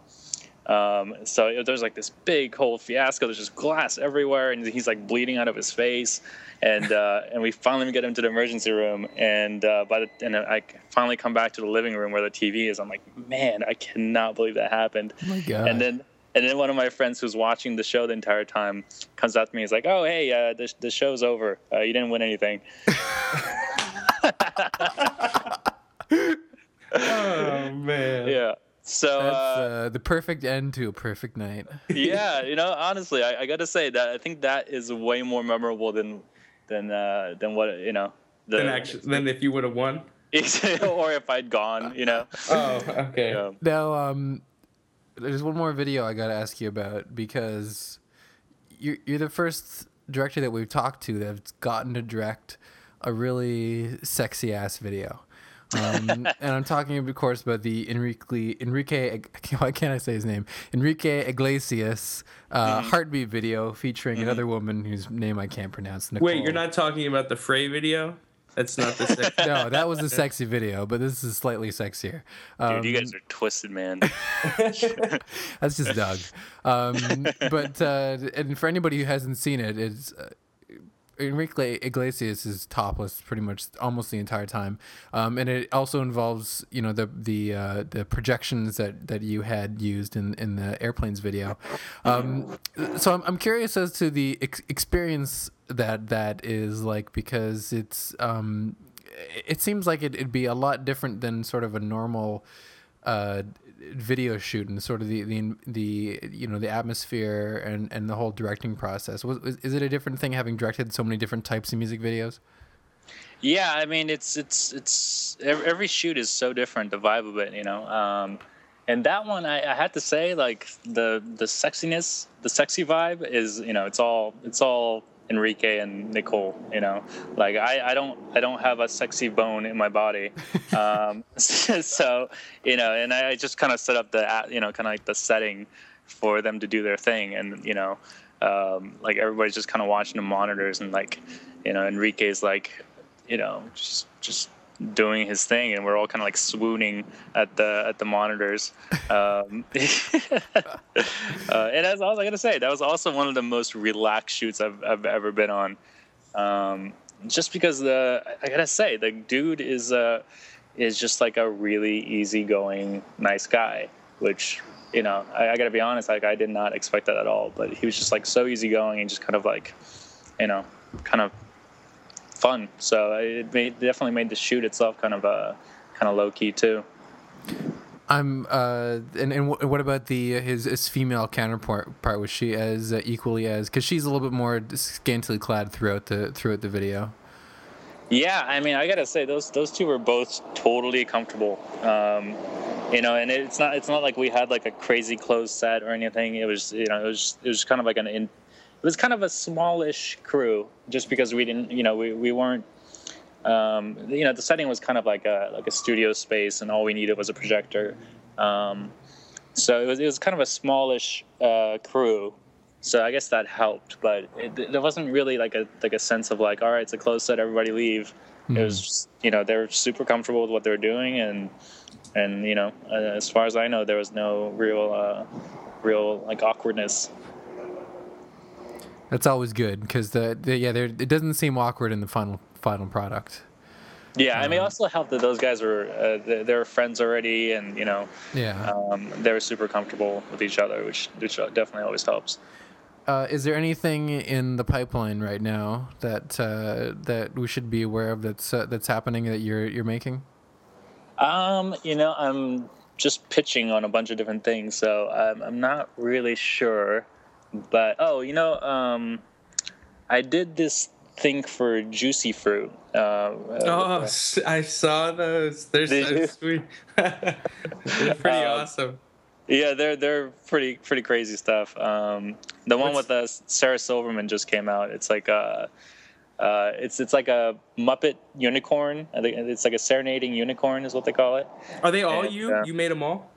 [SPEAKER 3] Um, so there's like this big whole fiasco. There's just glass everywhere, and he's like bleeding out of his face. And uh, and we finally get him to the emergency room, and uh, by the and I finally come back to the living room where the TV is. I'm like, man, I cannot believe that happened.
[SPEAKER 1] Oh my god!
[SPEAKER 3] And then and then one of my friends who's watching the show the entire time comes up to me. He's like, "Oh, hey, uh, the the show's over. Uh, you didn't win anything."
[SPEAKER 2] oh man!
[SPEAKER 3] Yeah. So
[SPEAKER 1] that's uh, uh, the perfect end to a perfect night.
[SPEAKER 3] yeah, you know, honestly, I, I got to say that I think that is way more memorable than than uh, than what you know.
[SPEAKER 2] The, than actually, than if you would have won.
[SPEAKER 3] or if I'd gone, you know.
[SPEAKER 2] Oh, okay. Yeah.
[SPEAKER 1] Now, um, there's one more video I got to ask you about because you're you're the first director that we've talked to that's gotten to direct a really sexy ass video. Um, and I'm talking, of course, about the Enrique Enrique. Why can't I say his name? Enrique Iglesias uh,
[SPEAKER 2] Mm-hmm.
[SPEAKER 1] heartbeat video featuring another woman whose name I can't pronounce. Nicole.
[SPEAKER 2] Wait, you're not talking about the Frey video? That's not the same.
[SPEAKER 1] No, that was a sexy video, but this is slightly sexier. Um,
[SPEAKER 3] Dude, you guys are twisted, man.
[SPEAKER 1] That's just Doug. Um, but uh, and for anybody who hasn't seen it, it's uh, Enrique Iglesias is topless pretty much almost the entire time, um, and it also involves you know the the uh, the projections that, that you had used in, in the airplanes video. Um, so I'm, I'm curious as to the ex- experience that that is like because it's um, it seems like it, it'd be a lot different than sort of a normal uh, video shoot and sort of the, the the you know the atmosphere and and the whole directing process. Was, is, it a different thing having directed so many different types of music videos?
[SPEAKER 3] Yeah, I mean it's it's it's every shoot is so different. The vibe of it, you know. Um, and that one, I, I had to say, like the the sexiness, the sexy vibe is, you know, it's all it's all Enrique and Nicole. You know, like I, I don't I don't have a sexy bone in my body, um, so you know, and I just kind of set up the you know kind of like the setting for them to do their thing, and you know, um, like everybody's just kind of watching the monitors, and like you know, Enrique's like you know, just just doing his thing, and we're all kind of like swooning at the at the monitors. Um, uh, and all I gotta say. That was also one of the most relaxed shoots I've I've ever been on. Um, just because the I gotta say the dude is uh is just like a really easygoing, nice guy, which. You know, I, I got to be honest. Like, I did not expect that at all. But he was just like so easygoing and just kind of like, you know, kind of fun. So it made, definitely made the shoot itself kind of uh, kind of low key too.
[SPEAKER 1] I'm uh and and wh- what about the his his female counterpart? Part was she as uh, equally as because she's a little bit more scantily clad throughout the throughout the video.
[SPEAKER 3] Yeah, I mean, I gotta say those those two were both totally comfortable. Um, you know, and it's not it's not like we had like a crazy closed set or anything. It was you know it was it was kind of like an in, it was kind of a smallish crew just because we didn't you know we we weren't. Um, you know, the setting was kind of like a like a studio space, and all we needed was a projector. Um, so it was it was kind of a smallish uh, crew. So I guess that helped, but it, there wasn't really like a like a sense of like, all right, it's a closed set, everybody leave. It was just, you know they're super comfortable with what they're doing, and and you know uh, as far as I know, there was no real uh, real like awkwardness.
[SPEAKER 1] That's always good because the, the yeah there it doesn't seem awkward in the final final product.
[SPEAKER 3] Yeah, I mean, it also helped that those guys were uh, they, they were friends already, and you know
[SPEAKER 1] Yeah.
[SPEAKER 3] um, they were super comfortable with each other, which which definitely always helps.
[SPEAKER 1] Uh, is there anything in the pipeline right now that uh, that we should be aware of that's uh, that's happening that you're you're making?
[SPEAKER 3] Um, you know, I'm just pitching on a bunch of different things, so I'm, I'm not really sure. But oh, you know, um, I did this thing for Juicy Fruit. Uh,
[SPEAKER 2] Oh, I saw those. They're so
[SPEAKER 3] you?
[SPEAKER 2] sweet. They're pretty
[SPEAKER 3] Um,
[SPEAKER 2] awesome.
[SPEAKER 3] yeah, they're they're pretty pretty crazy stuff. Um, the one
[SPEAKER 2] What's-
[SPEAKER 3] with uh, Sarah Silverman just came out. It's like a. Uh, it's it's like a Muppet unicorn. I think it's like a serenading unicorn is what they call it.
[SPEAKER 2] Are they all
[SPEAKER 3] and,
[SPEAKER 2] you?
[SPEAKER 3] uh,
[SPEAKER 2] You made them all?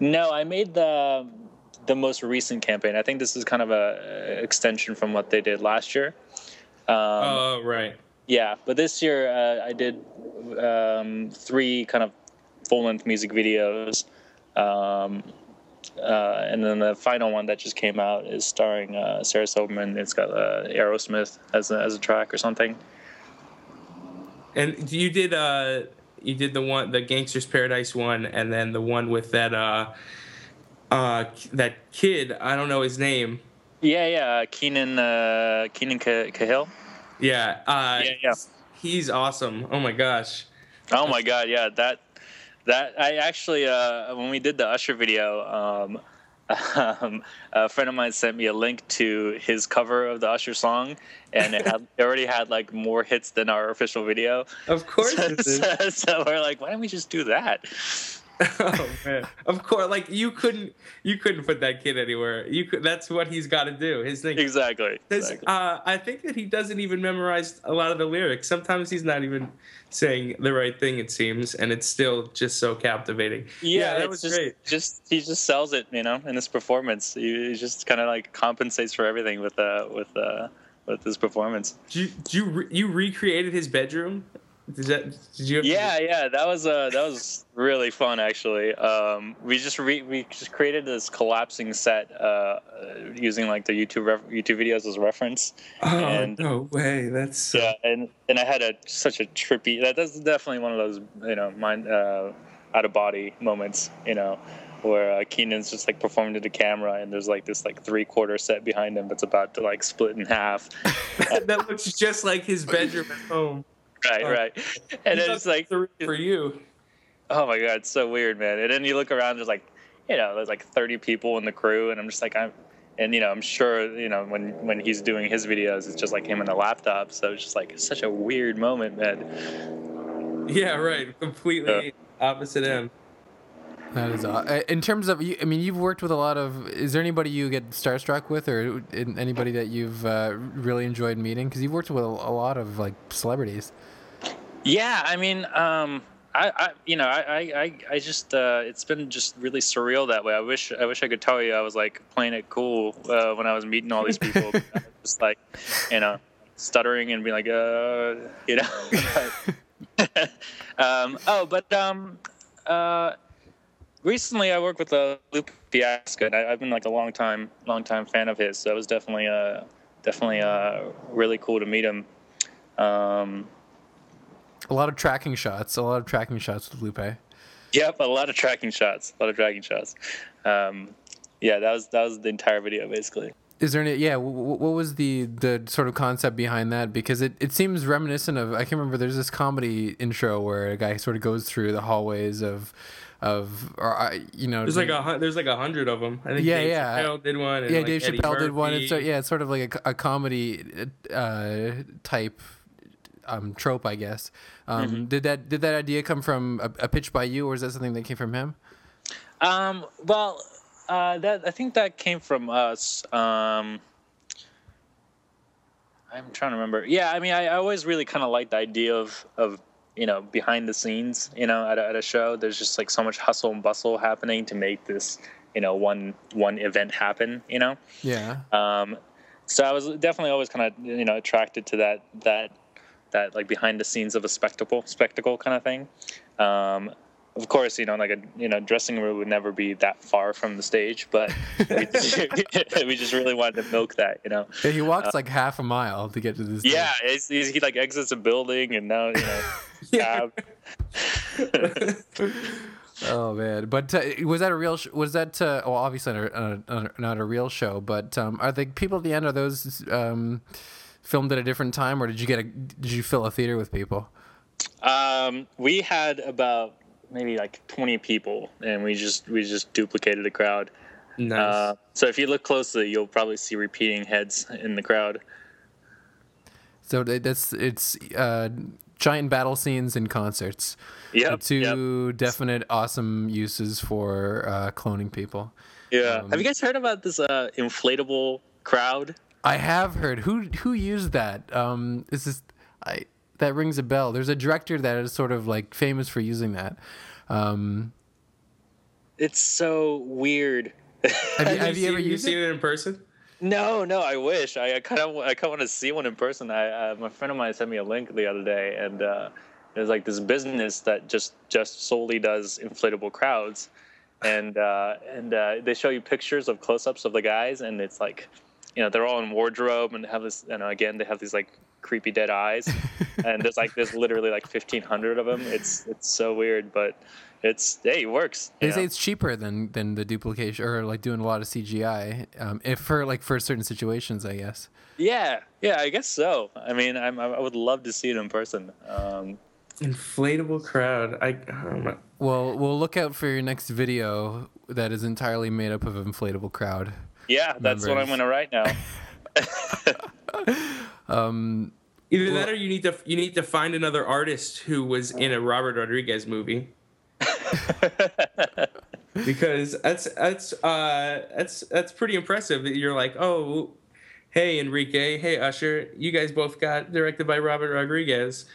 [SPEAKER 3] No, I made the the most recent campaign. I think this is kind of a extension from what they did last year. Um,
[SPEAKER 2] Oh, right.
[SPEAKER 3] yeah, but this year uh, I did um, three kind of full length music videos, um, uh, and then the final one that just came out is starring uh, Sarah Silverman. It's got uh, Aerosmith as a, as a track or something.
[SPEAKER 2] And you did uh you did the one the Gangsta's Paradise one and then the one with that uh uh that kid, I don't know his name.
[SPEAKER 3] Yeah, yeah, Keenan uh, Keenan Ca- Cahill.
[SPEAKER 2] Yeah. Uh
[SPEAKER 3] Yeah, yeah.
[SPEAKER 2] He's awesome. Oh my gosh.
[SPEAKER 3] Oh my god, yeah, that that I actually uh, when we did the Usher video, um, um, a friend of mine sent me a link to his cover of the Usher song, and it, had, it already had like more hits than our official video.
[SPEAKER 2] Of course
[SPEAKER 3] so, so- so we're like, why don't we just do that?
[SPEAKER 2] oh man! Of course, like you couldn't you couldn't put that kid anywhere. You could. That's what he's got to do. His thing.
[SPEAKER 3] Exactly.
[SPEAKER 2] His,
[SPEAKER 3] exactly.
[SPEAKER 2] uh, I think that he doesn't even memorize a lot of the lyrics. Sometimes he's not even saying the right thing. It seems, and it's still just so captivating.
[SPEAKER 3] Yeah,
[SPEAKER 2] that
[SPEAKER 3] it's
[SPEAKER 2] was
[SPEAKER 3] just,
[SPEAKER 2] great.
[SPEAKER 3] Just he just sells it, you know, in his performance. He, he just kind of like compensates for everything with uh with uh with his performance.
[SPEAKER 2] Did you did you, re- you recreated his bedroom? Did that? Did you?
[SPEAKER 3] Yeah, yeah, that was uh that was really fun actually. Um, we just re- we just created this collapsing set uh, uh using like the YouTube ref- YouTube videos as reference.
[SPEAKER 2] Oh
[SPEAKER 3] and-
[SPEAKER 2] no way! That's
[SPEAKER 3] Yeah, and and I had a such a trippy. That, that's definitely one of those you know mind uh, out of body moments. You know, where uh, Keenan's just like performing to the camera, and there's like this like three quarter set behind him that's about to like split in half.
[SPEAKER 2] that looks just like his bedroom at home.
[SPEAKER 3] Right, right. And then it's like,
[SPEAKER 2] for you.
[SPEAKER 3] oh my god, it's so weird, man. And then you look around, there's like, you know, there's like 30 people in the crew, and I'm just like, I'm. And you know, I'm sure you know when when he's doing his videos, it's just like him and a laptop. So it's just like such a weird moment, man.
[SPEAKER 2] Yeah, right. Completely opposite end.
[SPEAKER 1] That is aw- uh, in terms of. I mean, you've worked with a lot of. Is there anybody you get starstruck with, or anybody that you've uh, really enjoyed meeting? Because you've worked with a, a lot of like celebrities.
[SPEAKER 3] Yeah, I mean, um, I, I, you know, I, I, I- just, uh, it's been just really surreal that way. I wish, I wish I could tell you I was like playing it cool uh, when I was meeting all these people, I was just like, you know, stuttering and being like, uh, you know. um, oh, but um, uh, recently I worked with uh, Lupe Fiasco, and I, I've been like a long time, long time fan of his. So it was definitely, uh, definitely, uh, really cool to meet him. Um,
[SPEAKER 1] A lot of tracking shots. A lot of tracking shots with Lupe.
[SPEAKER 3] Yep, a lot of tracking shots. A lot of tracking shots. Um, yeah, that was that was the entire video basically.
[SPEAKER 1] Is there any? Yeah. W- w- what was the the sort of concept behind that? Because it, it seems reminiscent of. I can't remember. There's this comedy intro where a guy sort of goes through the hallways of, of or uh, you know.
[SPEAKER 2] There's like a there's like a hundred of them. I think
[SPEAKER 1] Yeah,
[SPEAKER 2] Dave
[SPEAKER 1] yeah.
[SPEAKER 2] Chappelle did one. And
[SPEAKER 1] yeah,
[SPEAKER 2] like
[SPEAKER 1] Dave
[SPEAKER 2] Eddie
[SPEAKER 1] Chappelle did one. It's so, yeah, it's sort of like a, a comedy uh, type um, trope, I guess. Um,
[SPEAKER 2] Mm-hmm.
[SPEAKER 1] Did that did that idea come from a, a pitch by you, or is that something that came from him?
[SPEAKER 3] Um, well, uh, that I think that came from us. Um, I'm trying to remember. Yeah, I mean, I, I always really kind of liked the idea of of you know behind the scenes. You know, at a, at a show, there's just like so much hustle and bustle happening to make this you know one one event happen. You know.
[SPEAKER 1] Yeah.
[SPEAKER 3] Um, so I was definitely always kind of you know attracted to that that that like behind the scenes of a spectacle spectacle kind of thing. Um, of course, you know, like a you know dressing room would never be that far from the stage, but we, we just really wanted to milk that, you know.
[SPEAKER 1] Yeah, he walks like half a mile to get to this.
[SPEAKER 3] Yeah, it's, he's, he like exits a building and now you know.
[SPEAKER 2] Yeah.
[SPEAKER 1] Oh man! But uh, was that a real? Sh- was that uh, well? Obviously not a, uh, not a real show. But um, are the people at the end? Are those um, filmed at a different time, or did you get a? Did you fill a theater with people?
[SPEAKER 3] Um, we had about maybe like 20 people, and we just we just duplicated the crowd.
[SPEAKER 2] Nice.
[SPEAKER 3] Uh, so if you look closely, you'll probably see repeating heads in the crowd.
[SPEAKER 1] So that's it's uh, giant battle scenes in concerts.
[SPEAKER 3] Yeah,
[SPEAKER 1] Two
[SPEAKER 3] yep.
[SPEAKER 1] definite awesome uses for uh, cloning people.
[SPEAKER 3] Yeah.
[SPEAKER 1] um,
[SPEAKER 3] Have you guys heard about this uh, inflatable crowd?
[SPEAKER 1] I have heard who who used that. Um, is this I that rings a bell. There's a director that is sort of like famous for using that. Um,
[SPEAKER 3] It's so weird.
[SPEAKER 1] have you, have you
[SPEAKER 2] seen,
[SPEAKER 1] ever used
[SPEAKER 2] seen
[SPEAKER 1] it?
[SPEAKER 2] it in person?
[SPEAKER 3] no, no. I wish. I kind of I kind of want to see one in person. I uh, my friend of mine sent me a link the other day, and uh, there's like this business that just just solely does inflatable crowds, and uh, and uh, they show you pictures of close-ups of the guys, and it's like, you know, they're all in wardrobe and have this. You know, again, they have these like creepy dead eyes, and there's like there's literally like 1,500 of them. It's it's so weird, but it's hey, it works.
[SPEAKER 1] They say it's cheaper than than the duplication or like doing a lot of CGI. Um, if for like for certain situations, I guess.
[SPEAKER 3] Yeah, yeah, I guess so. I mean, I'm, I would love to see it in person. Um,
[SPEAKER 2] Inflatable crowd. I, I.
[SPEAKER 1] Well, we'll look out for your next video that is entirely made up of inflatable crowd.
[SPEAKER 3] Yeah, that's what I'm gonna write now.
[SPEAKER 1] Um,
[SPEAKER 2] Either that or you need to you need to find another artist who was in a Robert Rodriguez movie. because that's that's uh that's that's pretty impressive that you're like oh hey enrique hey usher you guys both got directed by robert rodriguez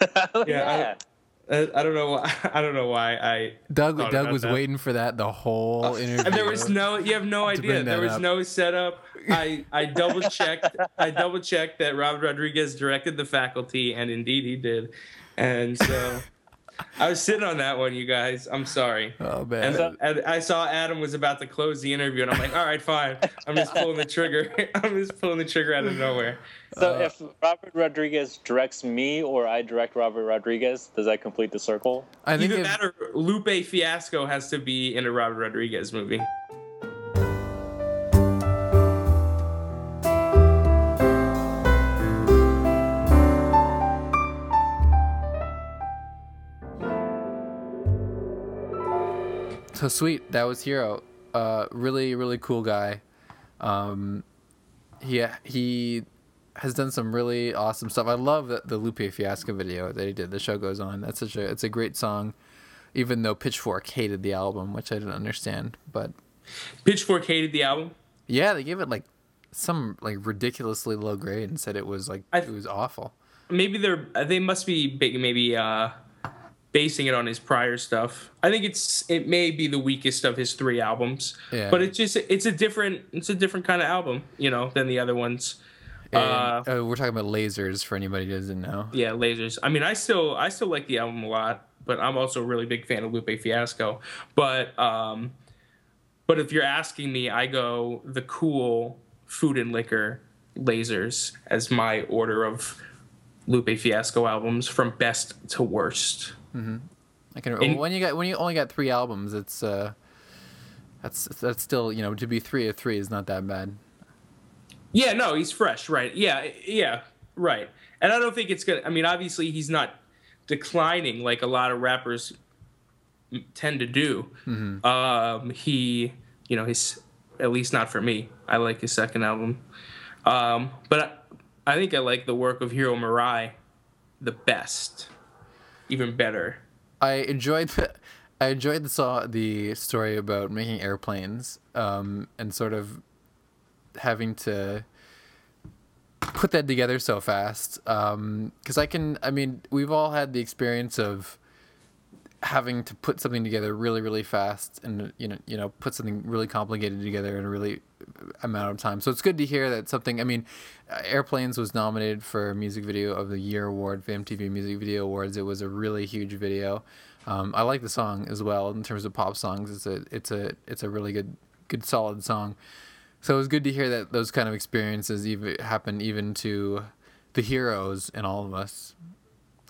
[SPEAKER 3] yeah.
[SPEAKER 2] Yeah, I, Uh, I don't know why i don't know why i
[SPEAKER 1] Doug Doug was
[SPEAKER 2] that.
[SPEAKER 1] waiting for that the whole interview.
[SPEAKER 2] and there was no you have no idea there was
[SPEAKER 1] up.
[SPEAKER 2] no setup i i double checked i double checked that robert rodriguez directed the faculty and indeed he did and so i was sitting on that one you guys i'm sorry
[SPEAKER 1] Oh man.
[SPEAKER 2] And, and I saw Adam was about to close the interview, and I'm like, all right, fine. I'm just pulling the trigger. I'm just pulling the trigger out of nowhere.
[SPEAKER 3] So
[SPEAKER 1] Uh,
[SPEAKER 3] if Robert Rodriguez directs me or I direct Robert Rodriguez, does that complete the circle?
[SPEAKER 1] I think
[SPEAKER 2] Either
[SPEAKER 1] if,
[SPEAKER 2] that or Lupe Fiasco has to be in a Robert Rodriguez movie.
[SPEAKER 1] so sweet. That was Hiro. Uh, really, really cool guy. Um, he he has done some really awesome stuff. I love the, the Lupe Fiasco video that he did. The show goes on. That's such a it's a great song. Even though Pitchfork hated the album, which I didn't understand, but
[SPEAKER 2] Pitchfork hated the album.
[SPEAKER 1] yeah, they gave it like some like ridiculously low grade and said it was like
[SPEAKER 2] I-
[SPEAKER 1] it was awful.
[SPEAKER 2] Maybe they're they must be big, maybe uh, basing it on his prior stuff. I think it's it may be the weakest of his three albums.
[SPEAKER 1] Yeah.
[SPEAKER 2] But it's just it's a different it's a different kind of album, you know, than the other ones.
[SPEAKER 1] And,
[SPEAKER 2] Uh,
[SPEAKER 1] uh, we're talking about lasers for anybody who doesn't know.
[SPEAKER 2] Yeah, lasers. I mean, I still I still like the album a lot, but I'm also a really big fan of Lupe Fiasco. But um, but if you're asking me, I go the cool food and liquor lasers as my order of Lupe Fiasco albums from best to worst. Mm-hmm.
[SPEAKER 1] I can
[SPEAKER 2] In-
[SPEAKER 1] when you got when you only got three albums, it's uh, that's that's still you know to be three of three is not that bad.
[SPEAKER 2] Yeah, no, he's fresh, right? Yeah, yeah, right. And I don't think it's gonna. I mean, obviously, he's not declining like a lot of rappers tend to do. Um, he, you know, he's at least not for me. I like his second album, um, but I, I think I like the work of Hiro Murai the best, even better.
[SPEAKER 1] I enjoyed the, I enjoyed the saw the story about making airplanes um, and sort of having to put that together so fast because I can I mean we've all had the experience of having to put something together really really fast and you know you know put something really complicated together in a really amount of time. So it's good to hear that something i mean airplanes was nominated for music video of the year award for mtv music video awards. It was a really huge video. Um, i like the song as well in terms of pop songs. It's a it's a it's a really good good solid song so it was good to hear that those kind of experiences even happen even to the heroes in all of us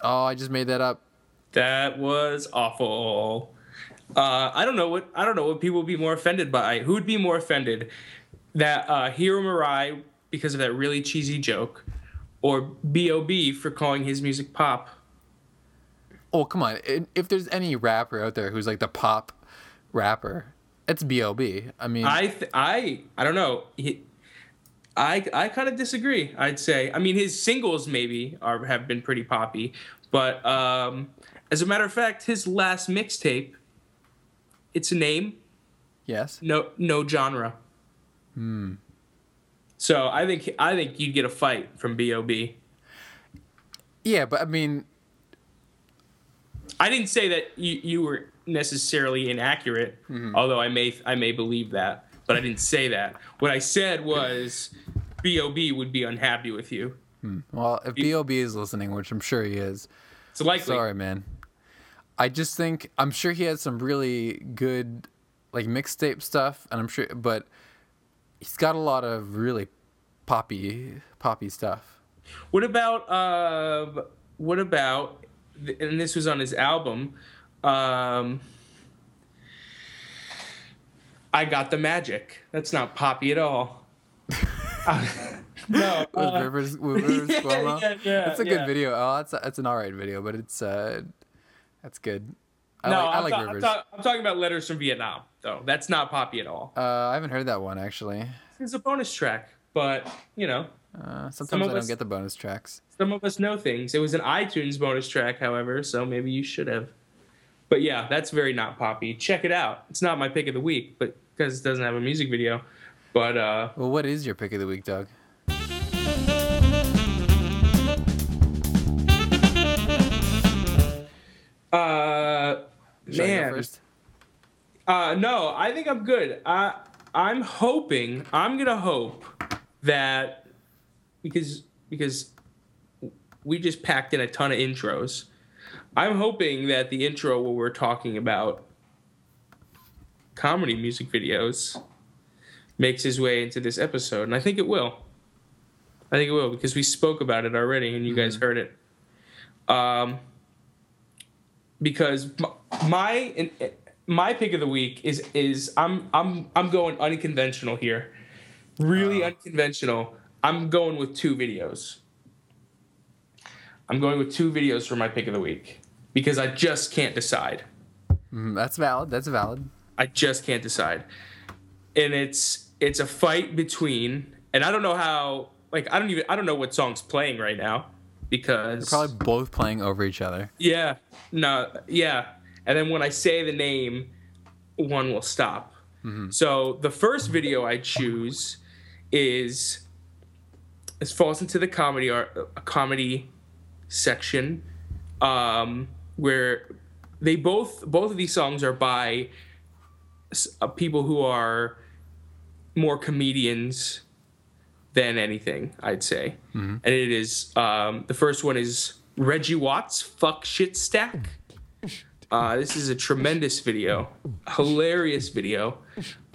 [SPEAKER 1] oh i just made that up
[SPEAKER 2] That was awful. Uh, I don't know what I don't know what people would be more offended by. Who would be more offended that uh, Hiro Murai because of that really cheesy joke, or B.O.B. for calling his music pop?
[SPEAKER 1] Oh come on! If there's any rapper out there who's like the pop rapper, it's B.O.B. I mean,
[SPEAKER 2] I th- I I don't know. He, I I kind of disagree. I'd say. I mean, his singles maybe are have been pretty poppy, but um, as a matter of fact, his last mixtape, it's a name,
[SPEAKER 1] yes.
[SPEAKER 2] no no genre. Hmm. So I think I think you'd get a fight from B.O.B.
[SPEAKER 1] Yeah, but I mean,
[SPEAKER 2] I didn't say that you, you were necessarily inaccurate, although I may I may believe that, but I didn't say that. What I said was B.O.B. would be unhappy with you.
[SPEAKER 1] well, if B.O.B. is listening, which I'm sure he is,
[SPEAKER 2] It's likely.
[SPEAKER 1] sorry, man. I just think I'm sure he had some really good like mixtape stuff, and I'm sure, but he's got a lot of really poppy poppy stuff.
[SPEAKER 2] What about uh, what about and this was on his album um, I got the magic. That's not poppy at all. Uh, no.
[SPEAKER 1] With
[SPEAKER 2] uh,
[SPEAKER 1] Rivers, with Rivers
[SPEAKER 2] yeah,
[SPEAKER 1] Cuomo.
[SPEAKER 2] yeah, yeah,
[SPEAKER 1] That's a good video. Oh, that's that's an alright video, but it's uh, that's good. I
[SPEAKER 2] no,
[SPEAKER 1] like, I
[SPEAKER 2] I'm,
[SPEAKER 1] like
[SPEAKER 2] ta- I'm,
[SPEAKER 1] Rivers.
[SPEAKER 2] ta- I'm talking about letters from Vietnam, though. That's not poppy at all.
[SPEAKER 1] uh, I haven't heard that one actually.
[SPEAKER 2] It's a bonus track, but you know,
[SPEAKER 1] Uh, sometimes
[SPEAKER 2] of
[SPEAKER 1] I don't
[SPEAKER 2] us-
[SPEAKER 1] get the bonus tracks.
[SPEAKER 2] some of us know things. It was an iTunes bonus track, however, so maybe you should have. But yeah, that's very not poppy. Check it out. It's not my pick of the week, but because it doesn't have a music video. But uh,
[SPEAKER 1] Well, what is your pick of the week, Doug?
[SPEAKER 2] uh,
[SPEAKER 1] Should
[SPEAKER 2] man,
[SPEAKER 1] first?
[SPEAKER 2] Uh, no, I think I'm good. I I'm hoping I'm gonna hope that because because we just packed in a ton of intros. I'm hoping that the intro where we're talking about comedy music videos makes his way into this episode, and I think it will. I think it will because we spoke about it already, and you guys heard it. Um, because my my pick of the week is is I'm I'm I'm going unconventional here, really unconventional. I'm going with two videos. I'm going with two videos for my pick of the week because I just can't decide.
[SPEAKER 1] Mm, that's valid. That's valid.
[SPEAKER 2] I just can't decide. And it's it's a fight between and I don't know how like I don't even I don't know what song's playing right now because they're
[SPEAKER 1] Probably both playing over each other.
[SPEAKER 2] yeah no yeah and then when I say the name one will stop. So the first video I choose is it falls into the comedy art a comedy section um where they both both of these songs are by uh, people who are more comedians than anything, I'd say. And it is um, the first one is Reggie Watts, "Fuck Shit Stack." Uh, this is a tremendous video, hilarious video.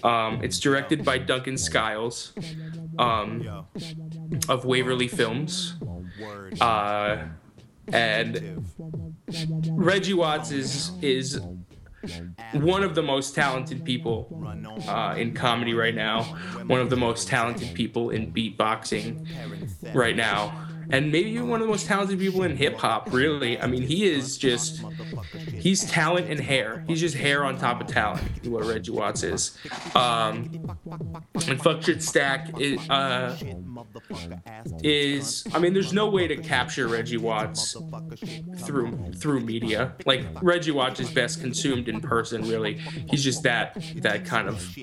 [SPEAKER 2] Um, it's directed by Duncan Skiles um, of Waverly Films, uh, and Reggie Watts is is one of the most talented people uh, in comedy right now, one of the most talented people in beatboxing right now, and maybe one of the most talented people in hip hop. Really, I mean, he is just he's talent and hair. He's just hair on top of talent. What Reggie Watts is, um, and fuck shit stack is. Uh, is I mean, there's no way to capture Reggie Watts through through media. Like Reggie Watts is best consumed in person. Really, he's just that that kind of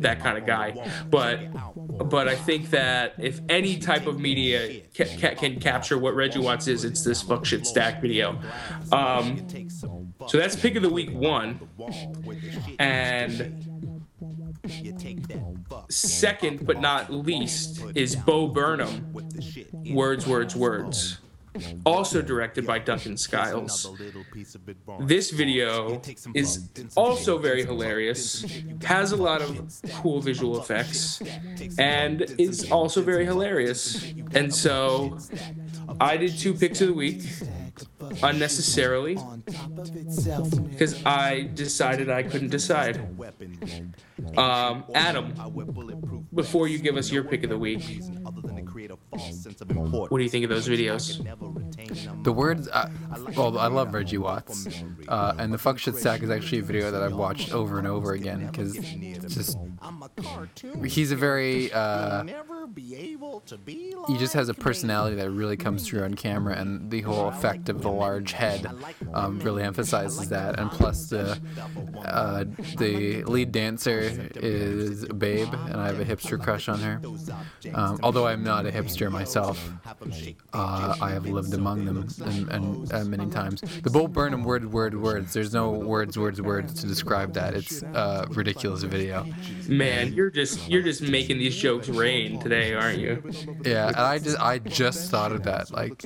[SPEAKER 2] that kind of guy. But but I think that if any type of media ca- ca- can capture what Reggie Watts is, it's this fuck shit stack video. Um, so that's pick of the week one, and second but not least is Bo Burnham. Words, words, words. Also directed by Duncan Skiles. This video is also very hilarious, has a lot of cool visual effects, and is also very hilarious. And so I did two picks of the week unnecessarily because I decided I couldn't decide. Um, Adam, before you give us your pick of the week, what do you think of those videos?
[SPEAKER 1] The words, uh, well, I love Reggie Watts, uh, and the fuck shit stack is actually a video that I've watched over and over again because just he's a very uh, he just has a personality that really comes through on camera, and the whole effect of the large head um, really emphasizes that. And plus, the uh, the lead dancer is a Babe, and I have a hipster crush on her. Um, although I'm not a hipster myself, uh, I have lived among them and, and uh, many times. The Bo Burnham word, word, words. There's no words, words, words to describe that. It's a ridiculous video.
[SPEAKER 2] Man, you're just you're just making these jokes rain today, aren't you?
[SPEAKER 1] Yeah, and I just I just thought of that. Like,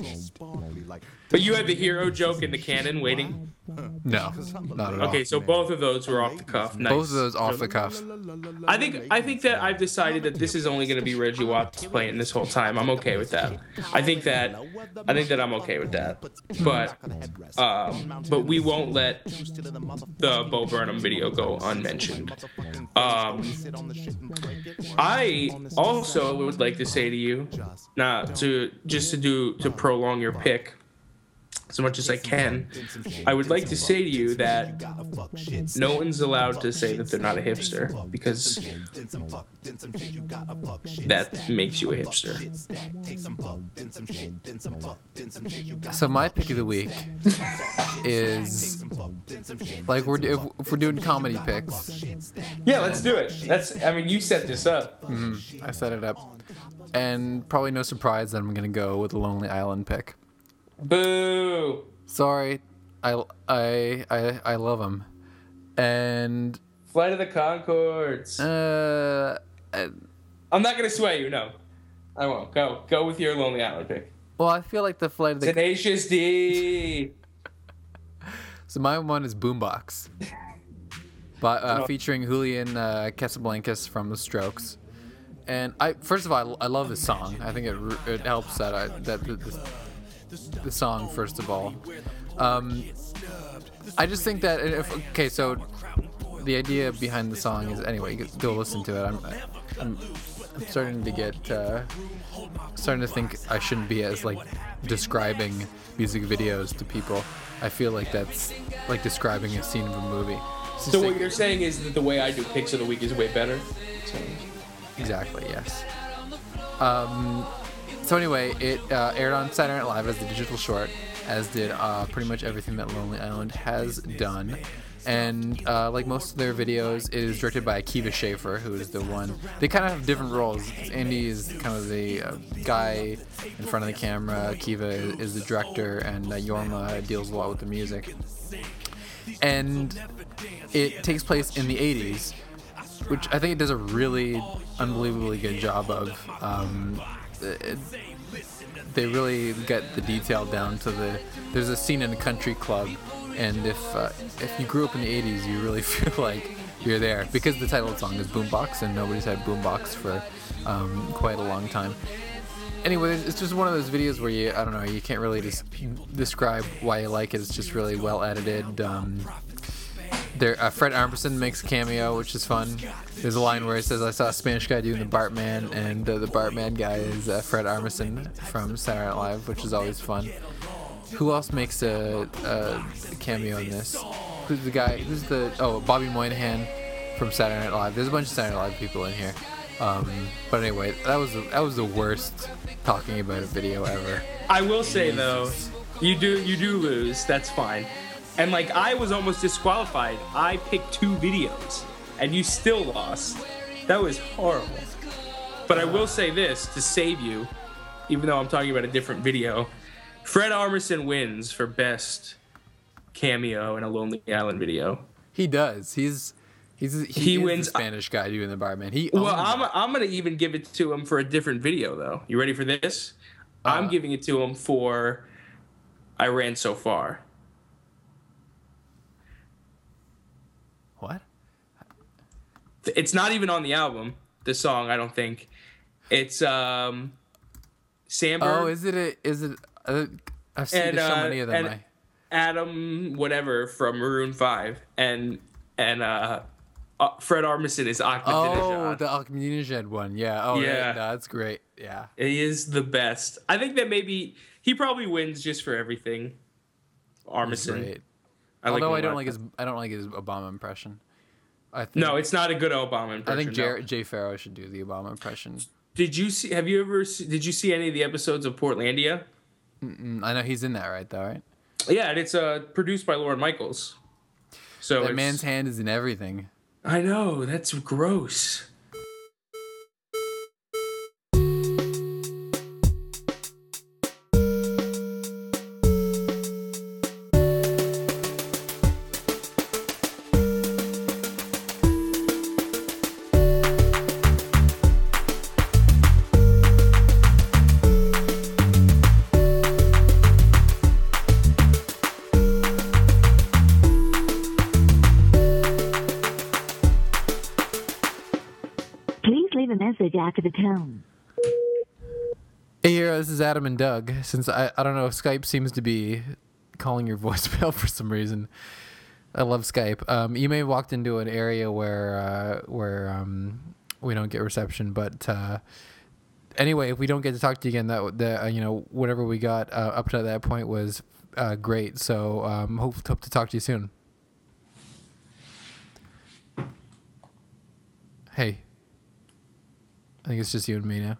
[SPEAKER 2] But you had the hero joke in the canon waiting.
[SPEAKER 1] no, not at all.
[SPEAKER 2] Okay, so both of those were off the cuff. Nice.
[SPEAKER 1] Both of those off the cuff.
[SPEAKER 2] I think I think that I've decided that this is only going to be Reggie Watts playing this whole time. I'm okay with that. I think that I think that I'm okay with that. But um, but we won't let the Bo Burnham video go unmentioned. Um, I also would like to say to you, not to just to do to prolong your pick. As much as I can, I would like to say to you that no one's allowed to say that they're not a hipster because that makes you a hipster.
[SPEAKER 1] So my pick of the week is like we're if, if we're doing comedy picks.
[SPEAKER 2] Yeah, let's do it. That's I mean, you set this up. Mm-hmm.
[SPEAKER 1] I set it up, and probably no surprise that I'm gonna go with the Lonely Island pick.
[SPEAKER 2] Boo.
[SPEAKER 1] Sorry, I I I, I love him, and
[SPEAKER 2] Flight of the Conchords.
[SPEAKER 1] uh, I-
[SPEAKER 2] I'm not gonna sway you. No, I won't. Go. Go with your Lonely Island pick.
[SPEAKER 1] well, I feel like the flight of the
[SPEAKER 2] Tenacious D.
[SPEAKER 1] so my one is Boombox, but uh, featuring Julian uh, Casablancas from The Strokes. And I first of all, I, I love this song. I think it it helps that I that the, the, song first of all. Um, I just think that if okay, so the idea behind the song is anyway. Go listen to it. I'm I'm, I'm starting to get uh, starting to think I shouldn't be as like describing music videos to people. I feel like that's like describing a scene of a movie.
[SPEAKER 2] So
[SPEAKER 1] like-
[SPEAKER 2] what you're saying is that the way I do picks of the week is way better. So,
[SPEAKER 1] Exactly. Yes. Um, so anyway, it uh, aired on Saturday Night Live as the digital short, as did uh, pretty much everything that Lonely Island has done. And uh, like most of their videos, it is directed by Akiva Schaffer, who is the one. They kind of have different roles. Andy is kind of the uh, guy in front of the camera. Akiva is, is the director, and uh, Jorma deals a lot with the music. And it takes place in the 80s, which I think it does a really unbelievably good job of. Um, they really get the detail down to the. There's a scene in a country club, and if uh, if you grew up in the '80s, you really feel like you're there because the title song is Boombox, and nobody's had Boombox for um, quite a long time. Anyway, it's just one of those videos where you I don't know you can't really just describe why you like it. It's just really well edited. Um, there, uh, Fred Armisen makes a cameo, which is fun. There's a line where he says, "I saw a Spanish guy doing the Bartman," and uh, the Bartman guy is uh, Fred Armisen from Saturday Night Live, which is always fun. Who else makes a, a cameo in this? Who's the guy? Who's the? Oh, Bobby Moynihan from Saturday Night Live. There's a bunch of Saturday Night Live people in here. Um, but anyway, that was the, that was the worst talking about a video ever.
[SPEAKER 2] I will say though, you do you do lose. That's fine. And like I was almost disqualified. I picked two videos, and you still lost. That was horrible. But I will say this to save you, even though I'm talking about a different video. Fred Armisen wins for best cameo in a Lonely Island video.
[SPEAKER 1] He does. He's he's he,
[SPEAKER 2] He wins-
[SPEAKER 1] Spanish guy doing the Bartman. He
[SPEAKER 2] Well, I'm,
[SPEAKER 1] it.
[SPEAKER 2] I'm gonna even give it to him for a different video though. You ready for this? I'm uh. giving it to him for Iran so far.
[SPEAKER 1] what?
[SPEAKER 2] It's not even on the album. The song, I don't think. It's um, Samberg
[SPEAKER 1] Oh, is it? A, is it? Uh, I've seen
[SPEAKER 2] And,
[SPEAKER 1] so
[SPEAKER 2] uh,
[SPEAKER 1] many of them. I,
[SPEAKER 2] Adam whatever from Maroon Five, and and uh, uh Fred Armisen is
[SPEAKER 1] oh,
[SPEAKER 2] Ahmadinejad.
[SPEAKER 1] the Ahmadinejad one. Yeah. Oh, yeah.
[SPEAKER 2] Yeah.
[SPEAKER 1] No, that's great. Yeah.
[SPEAKER 2] He is the best. I think that maybe he probably wins just for everything. Armisen.
[SPEAKER 1] great.
[SPEAKER 2] I
[SPEAKER 1] Although
[SPEAKER 2] a
[SPEAKER 1] I don't like his, I don't like his Obama impression. I think,
[SPEAKER 2] No, it's not a good Obama impression.
[SPEAKER 1] I think
[SPEAKER 2] no.
[SPEAKER 1] Jay, Pharoah should do the Obama impression.
[SPEAKER 2] Did you see? Have you ever? se- Did you see any of the episodes of Portlandia?
[SPEAKER 1] Mm, I know he's in that, right? Though, right?
[SPEAKER 2] Yeah, and it's uh produced by Lorne Michaels. So
[SPEAKER 1] That man's hand is in everything.
[SPEAKER 2] I know that's gross.
[SPEAKER 1] Is Adam and Doug. Since I, I don't know, Skype seems to be calling your voicemail for some reason. I love Skype. Um, you may have walked into an area where uh, where um, we don't get reception, but uh, anyway, if we don't get to talk to you again, that that uh, you know whatever we got uh, up to that point was uh, great. So um, hope hope to talk to you soon. Hey, I think it's just you and me now.